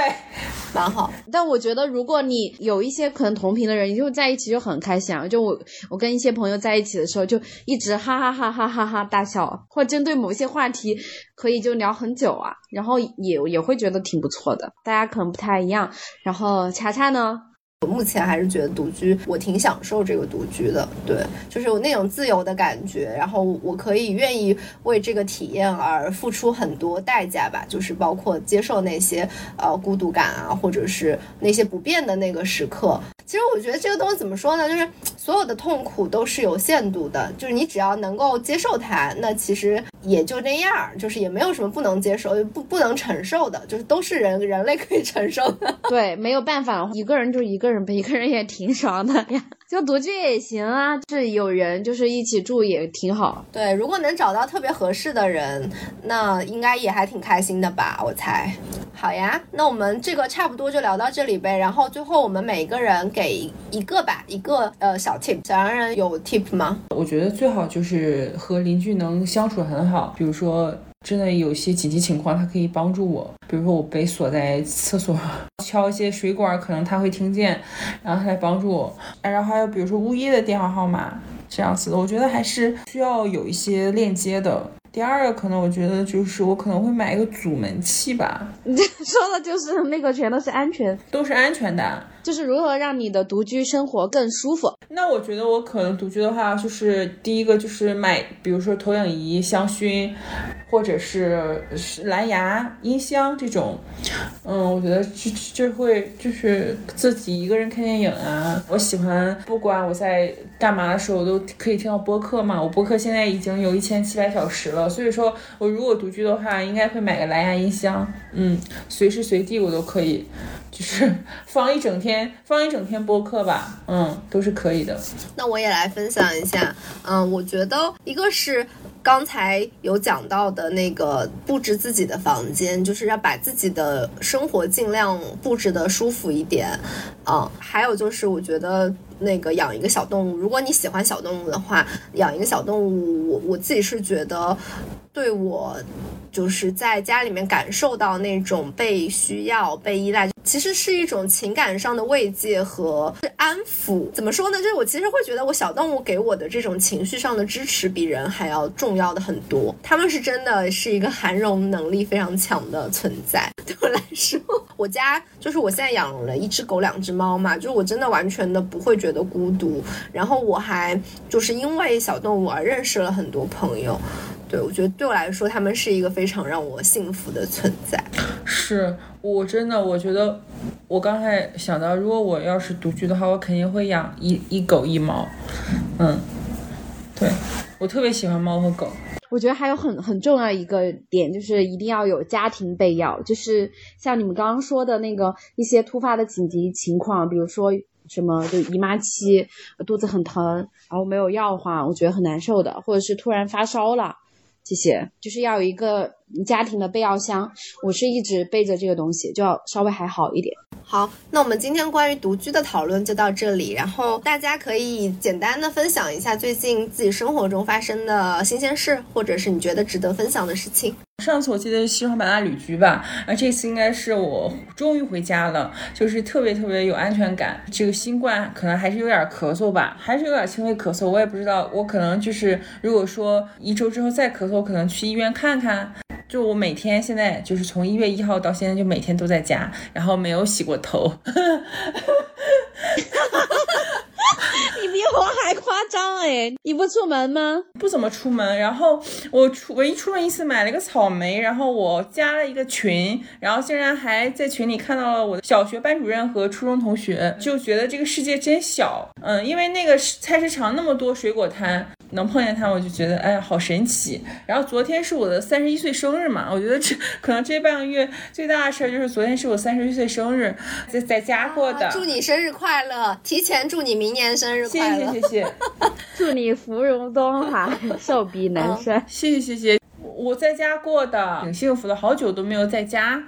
S2: 蛮好。
S3: 但我觉得如果你有一些可能同频的人，你就在一起就很开心啊。就我我跟一些朋友在一起的时候，就一直哈哈哈哈哈哈大笑，或针对某些话题可以就聊很久啊，然后也也会觉得挺不错的。大家可能不太一样。然后查查呢？
S2: 我目前还是觉得独居，我挺享受这个独居的。对，就是有那种自由的感觉，然后我可以愿意为这个体验而付出很多代价吧，就是包括接受那些呃孤独感啊，或者是那些不变的那个时刻。其实我觉得这个东西怎么说呢？就是所有的痛苦都是有限度的，就是你只要能够接受它，那其实也就那样，就是也没有什么不能接受、不不能承受的，就是都是人人类可以承受的。
S3: 对，没有办法，一个人就一个人呗，一个人也挺爽的呀。就独居也行啊，是有人就是一起住也挺好。
S2: 对，如果能找到特别合适的人，那应该也还挺开心的吧？我猜。好呀，那我们这个差不多就聊到这里呗。然后最后我们每个人给一个吧，一个呃小 tip。小洋人有 tip 吗？
S1: 我觉得最好就是和邻居能相处很好，比如说。真的有些紧急情况，他可以帮助我。比如说我被锁在厕所，敲一些水管，可能他会听见，然后他来帮助我。然后还有比如说物业的电话号码这样子的，我觉得还是需要有一些链接的。第二个可能我觉得就是我可能会买一个阻门器吧。
S3: 你说的就是那个全都是安全，
S1: 都是安全的。
S3: 就是如何让你的独居生活更舒服？
S1: 那我觉得我可能独居的话，就是第一个就是买，比如说投影仪、香薰，或者是蓝牙音箱这种。嗯，我觉得就就会就是自己一个人看电影啊。我喜欢不管我在干嘛的时候，我都可以听到播客嘛。我播客现在已经有一千七百小时了，所以说我如果独居的话，应该会买个蓝牙音箱。嗯，随时随地我都可以。就是 放一整天，放一整天播客吧，嗯，都是可以的。
S2: 那我也来分享一下，嗯，我觉得一个是刚才有讲到的那个布置自己的房间，就是要把自己的生活尽量布置的舒服一点，嗯，还有就是我觉得那个养一个小动物，如果你喜欢小动物的话，养一个小动物，我我自己是觉得对我。就是在家里面感受到那种被需要、被依赖，其实是一种情感上的慰藉和安抚。怎么说呢？就是我其实会觉得，我小动物给我的这种情绪上的支持，比人还要重要的很多。他们是真的是一个涵容能力非常强的存在。对我来说。我家就是我现在养了一只狗，两只猫嘛，就是我真的完全的不会觉得孤独。然后我还就是因为小动物而认识了很多朋友。对，我觉得对我来说，他们是一个非常让我幸福的存在。
S1: 是我真的，我觉得我刚才想到，如果我要是独居的话，我肯定会养一一狗一猫。嗯，对我特别喜欢猫和狗。
S3: 我觉得还有很很重要一个点，就是一定要有家庭备药，就是像你们刚刚说的那个一些突发的紧急情况，比如说什么就姨妈期，肚子很疼，然后没有药的话，我觉得很难受的，或者是突然发烧了。谢谢。就是要有一个家庭的备药箱，我是一直背着这个东西，就要稍微还好一点。
S2: 好，那我们今天关于独居的讨论就到这里，然后大家可以简单的分享一下最近自己生活中发生的新鲜事，或者是你觉得值得分享的事情。
S1: 上次我记得是西双版纳旅居吧，而这次应该是我终于回家了，就是特别特别有安全感。这个新冠可能还是有点咳嗽吧，还是有点轻微咳嗽，我也不知道。我可能就是如果说一周之后再咳嗽，可能去医院看看。就我每天现在就是从一月一号到现在就每天都在家，然后没有洗过头。
S3: 你比我还夸张哎！你不出门吗？
S1: 不怎么出门。然后我出唯一出门一次买了个草莓，然后我加了一个群，然后竟然还在群里看到了我的小学班主任和初中同学，就觉得这个世界真小。嗯，因为那个菜市场那么多水果摊。能碰见他，我就觉得哎呀，好神奇。然后昨天是我的三十一岁生日嘛，我觉得这可能这半个月最大的事儿就是昨天是我三十一岁生日，在在家过的。
S2: 祝你生日快乐！提前祝你明年生日快
S1: 乐！谢谢谢谢，
S3: 祝你福如东海，寿比南山。
S1: 谢谢谢谢。我在家过的挺幸福的，好久都没有在家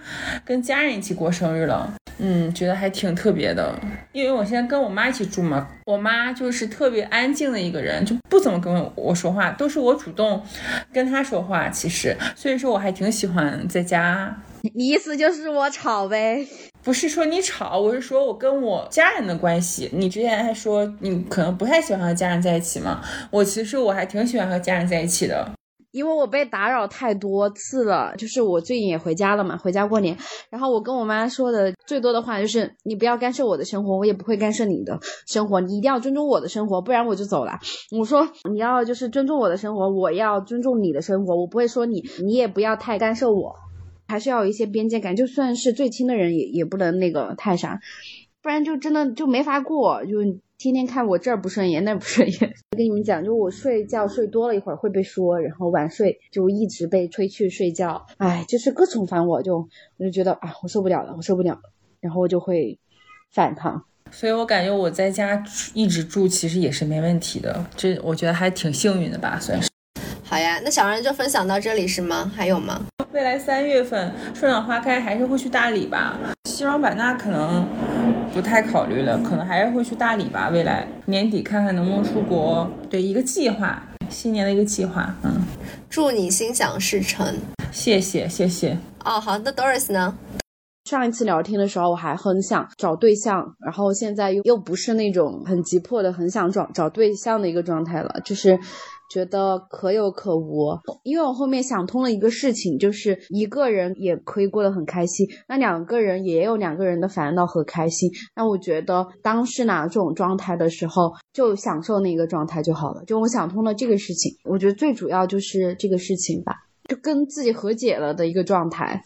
S1: 跟家人一起过生日了。嗯，觉得还挺特别的，因为我现在跟我妈一起住嘛，我妈就是特别安静的一个人，就不怎么跟我说话，都是我主动跟她说话。其实，所以说我还挺喜欢在家。
S3: 你意思就是我吵呗？
S1: 不是说你吵，我是说我跟我家人的关系。你之前还说你可能不太喜欢和家人在一起嘛，我其实我还挺喜欢和家人在一起的。
S3: 因为我被打扰太多次了，就是我最近也回家了嘛，回家过年。然后我跟我妈说的最多的话就是，你不要干涉我的生活，我也不会干涉你的生活，你一定要尊重我的生活，不然我就走了。我说你要就是尊重我的生活，我要尊重你的生活，我不会说你，你也不要太干涉我，还是要有一些边界感，就算是最亲的人也也不能那个太啥，不然就真的就没法过，就。天天看我这儿不顺眼，那儿不顺眼。我跟你们讲，就我睡觉睡多了一会儿会被说，然后晚睡就一直被催去睡觉，哎，就是各种烦我，就我就觉得啊，我受不了了，我受不了了，然后我就会反抗。
S1: 所以我感觉我在家一直住其实也是没问题的，这我觉得还挺幸运的吧，算是。
S2: 好呀，那小人就分享到这里是吗？还有吗？
S1: 未来三月份春暖花开，还是会去大理吧。西双版纳可能不太考虑了，可能还是会去大理吧。未来年底看看能不能出国，对一个计划，新年的一个计划。嗯，
S2: 祝你心想事成。
S1: 谢谢谢谢。
S2: 哦，好，那 Doris 呢？
S3: 上一次聊天的时候，我还很想找对象，然后现在又又不是那种很急迫的很想找找对象的一个状态了，就是。觉得可有可无，因为我后面想通了一个事情，就是一个人也可以过得很开心，那两个人也有两个人的烦恼和开心。那我觉得当是哪种状态的时候，就享受那个状态就好了。就我想通了这个事情，我觉得最主要就是这个事情吧，就跟自己和解了的一个状态。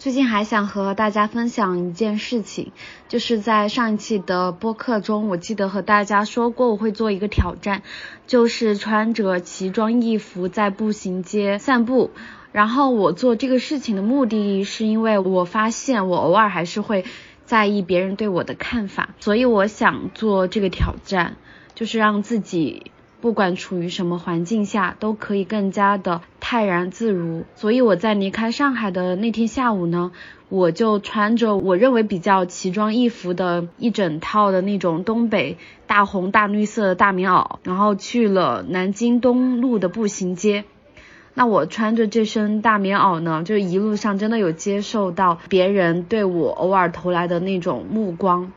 S3: 最近还想和大家分享一件事情，就是在上一期的播客中，我记得和大家说过我会做一个挑战，就是穿着奇装异服在步行街散步。然后我做这个事情的目的是因为我发现我偶尔还是会在意别人对我的看法，所以我想做这个挑战，就是让自己。不管处于什么环境下，都可以更加的泰然自如。所以我在离开上海的那天下午呢，我就穿着我认为比较奇装异服的一整套的那种东北大红大绿色的大棉袄，然后去了南京东路的步行街。那我穿着这身大棉袄呢，就一路上真的有接受到别人对我偶尔投来的那种目光。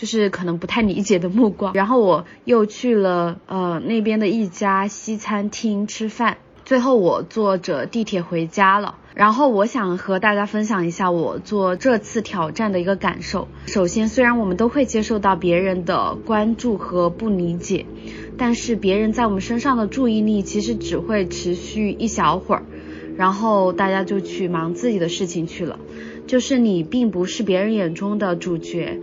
S3: 就是可能不太理解的目光，然后我又去了呃那边的一家西餐厅吃饭。最后我坐着地铁回家了。然后我想和大家分享一下我做这次挑战的一个感受。首先，虽然我们都会接受到别人的关注和不理解，但是别人在我们身上的注意力其实只会持续一小会儿，然后大家就去忙自己的事情去了。就是你并不是别人眼中的主角，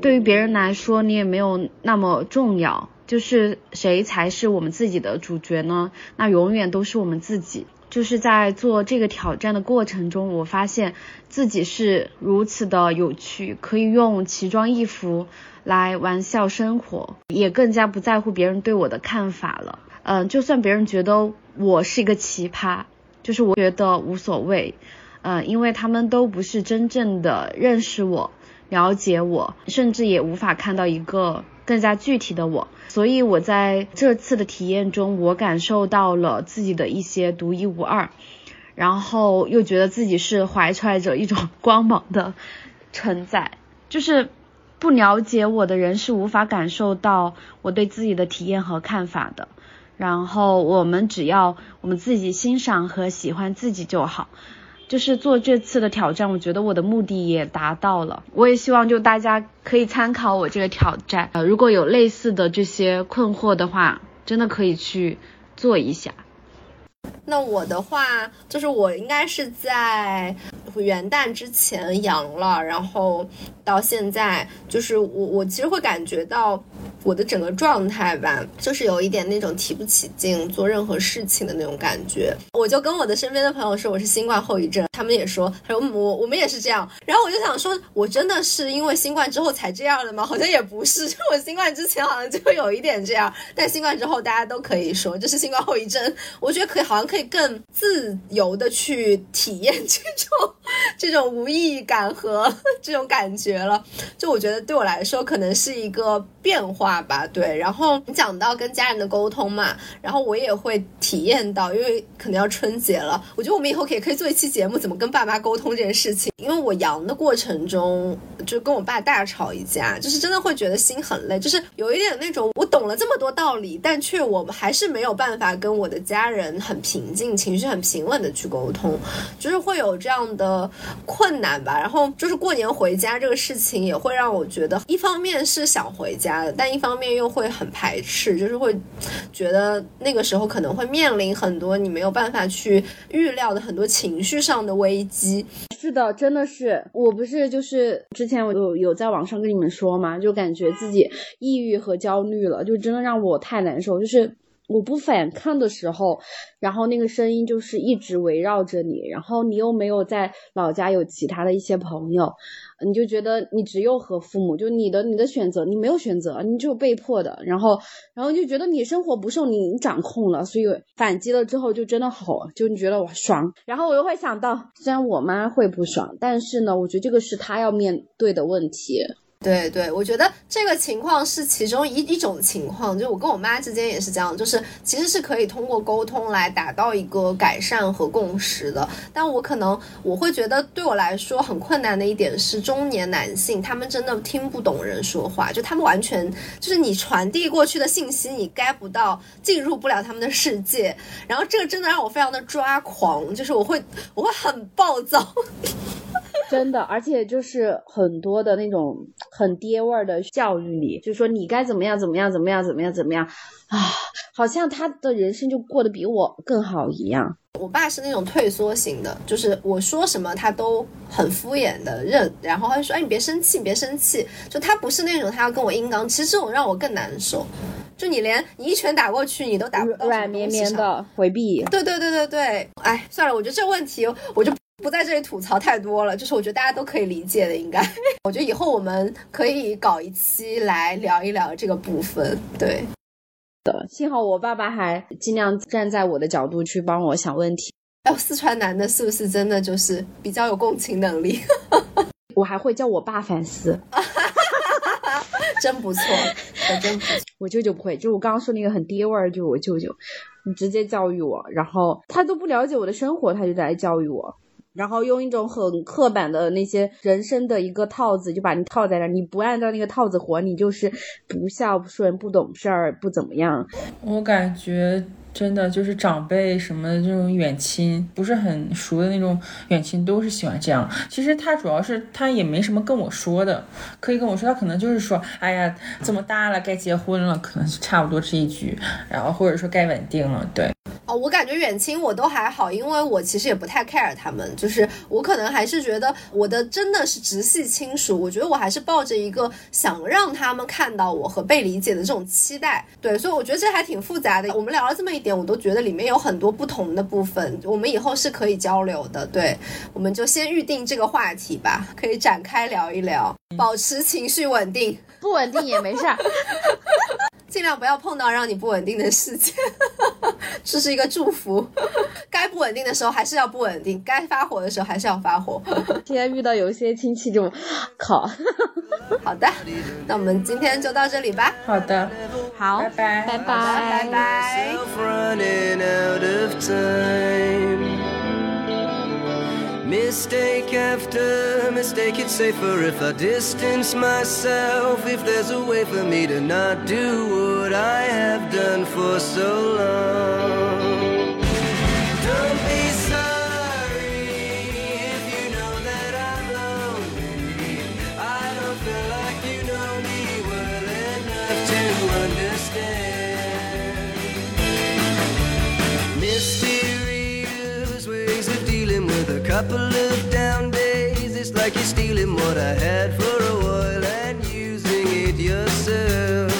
S3: 对于别人来说你也没有那么重要。就是谁才是我们自己的主角呢？那永远都是我们自己。就是在做这个挑战的过程中，我发现自己是如此的有趣，可以用奇装异服来玩笑生活，也更加不在乎别人对我的看法了。嗯，就算别人觉得我是一个奇葩，就是我觉得无所谓。嗯，因为他们都不是真正的认识我、了解我，甚至也无法看到一个。更加具体的我，所以我在这次的体验中，我感受到了自己的一些独一无二，然后又觉得自己是怀揣着一种光芒的存在。就是不了解我的人是无法感受到我对自己的体验和看法的。然后我们只要我们自己欣赏和喜欢自己就好。就是做这次的挑战，我觉得我的目的也达到了。我也希望就大家可以参考我这个挑战，呃，如果有类似的这些困惑的话，真的可以去做一下。
S2: 那我的话，就是我应该是在元旦之前阳了，然后到现在，就是我我其实会感觉到。我的整个状态吧，就是有一点那种提不起劲做任何事情的那种感觉。我就跟我的身边的朋友说我是新冠后遗症，他们也说，他说我我们也是这样。然后我就想说，我真的是因为新冠之后才这样的吗？好像也不是，就我新冠之前好像就有一点这样，但新冠之后大家都可以说这是新冠后遗症。我觉得可以，好像可以更自由的去体验这种 这种无意义感和 这种感觉了。就我觉得对我来说，可能是一个变化。吧，对，然后你讲到跟家人的沟通嘛，然后我也会体验到，因为可能要春节了，我觉得我们以后可以可以做一期节目，怎么跟爸妈沟通这件事情。因为我阳的过程中，就跟我爸大吵一架，就是真的会觉得心很累，就是有一点那种我懂了这么多道理，但却我还是没有办法跟我的家人很平静、情绪很平稳的去沟通，就是会有这样的困难吧。然后就是过年回家这个事情，也会让我觉得，一方面是想回家但一方面又会很排斥，就是会觉得那个时候可能会面临很多你没有办法去预料的很多情绪上的危机。
S3: 是的，真的是，我不是就是之前我有有在网上跟你们说嘛，就感觉自己抑郁和焦虑了，就真的让我太难受，就是。我不反抗的时候，然后那个声音就是一直围绕着你，然后你又没有在老家有其他的一些朋友，你就觉得你只有和父母，就你的你的选择，你没有选择，你就被迫的，然后然后就觉得你生活不受你掌控了，所以反击了之后就真的好，就你觉得哇爽，然后我又会想到，虽然我妈会不爽，但是呢，我觉得这个是她要面对的问题。
S2: 对对，我觉得这个情况是其中一一种情况，就我跟我妈之间也是这样，就是其实是可以通过沟通来达到一个改善和共识的。但我可能我会觉得，对我来说很困难的一点是，中年男性他们真的听不懂人说话，就他们完全就是你传递过去的信息，你 get 不到，进入不了他们的世界。然后这个真的让我非常的抓狂，就是我会我会很暴躁。
S3: 真的，而且就是很多的那种很爹味儿的教育你，就说你该怎么样怎么样怎么样怎么样怎么样啊，好像他的人生就过得比我更好一样。
S2: 我爸是那种退缩型的，就是我说什么他都很敷衍的认，然后他就说哎你别生气，你别生气，就他不是那种他要跟我硬刚，其实这种让我更难受。就你连你一拳打过去你都打不到
S3: 软绵绵的回避。
S2: 对对对对对，哎算了，我觉得这问题我就。不在这里吐槽太多了，就是我觉得大家都可以理解的，应该。我觉得以后我们可以搞一期来聊一聊这个部分。对
S3: 的，幸好我爸爸还尽量站在我的角度去帮我想问题。
S2: 哎，四川男的是不是真的就是比较有共情能力？
S3: 我还会叫我爸反思，
S2: 真不错，真不错。
S3: 我舅舅不会，就是我刚刚说那个很爹味儿，就我舅舅，你直接教育我，然后他都不了解我的生活，他就来教育我。然后用一种很刻板的那些人生的一个套子，就把你套在那，你不按照那个套子活，你就是不孝顺、不懂事儿、不怎么样。
S1: 我感觉真的就是长辈什么这种远亲，不是很熟的那种远亲，都是喜欢这样。其实他主要是他也没什么跟我说的，可以跟我说，他可能就是说，哎呀，这么大了该结婚了，可能差不多这一句，然后或者说该稳定了，对。
S2: 哦，我感觉远亲我都还好，因为我其实也不太 care 他们，就是我可能还是觉得我的真的是直系亲属，我觉得我还是抱着一个想让他们看到我和被理解的这种期待，对，所以我觉得这还挺复杂的。我们聊了这么一点，我都觉得里面有很多不同的部分，我们以后是可以交流的。对，我们就先预定这个话题吧，可以展开聊一聊，保持情绪稳定，
S3: 不稳定也没事儿。
S2: 尽量不要碰到让你不稳定的事件，这是一个祝福。该不稳定的时候还是要不稳定，该发火的时候还是要发火。
S3: 今天遇到有一些亲戚就，靠。
S2: 好的，那我们今天就到这里吧。
S1: 好的，
S3: 好，
S1: 拜拜，
S3: 拜拜，
S2: 拜拜。
S4: Mistake after mistake, it's safer if I distance myself. If there's a way for me to not do what I have done for so long. Couple of down days. It's like you're stealing what I had for a while and using it yourself.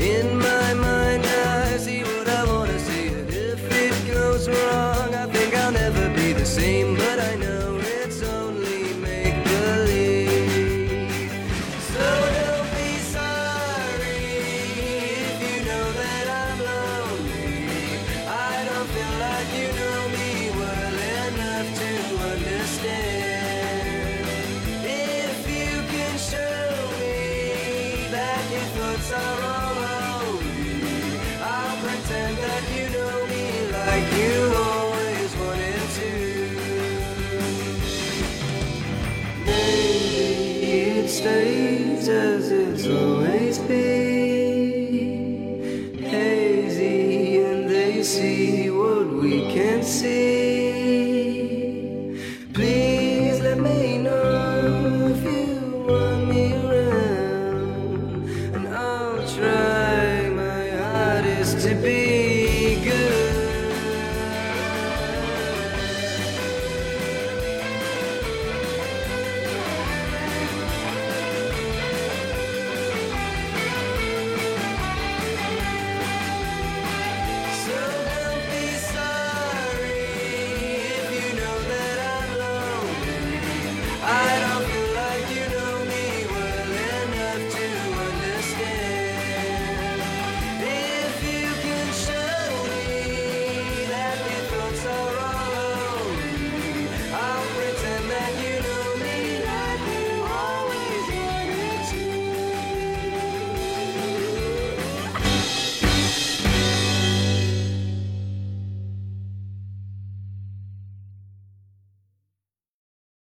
S4: In my mind, I see what I wanna see, and if it goes wrong, I think I'll never be the same.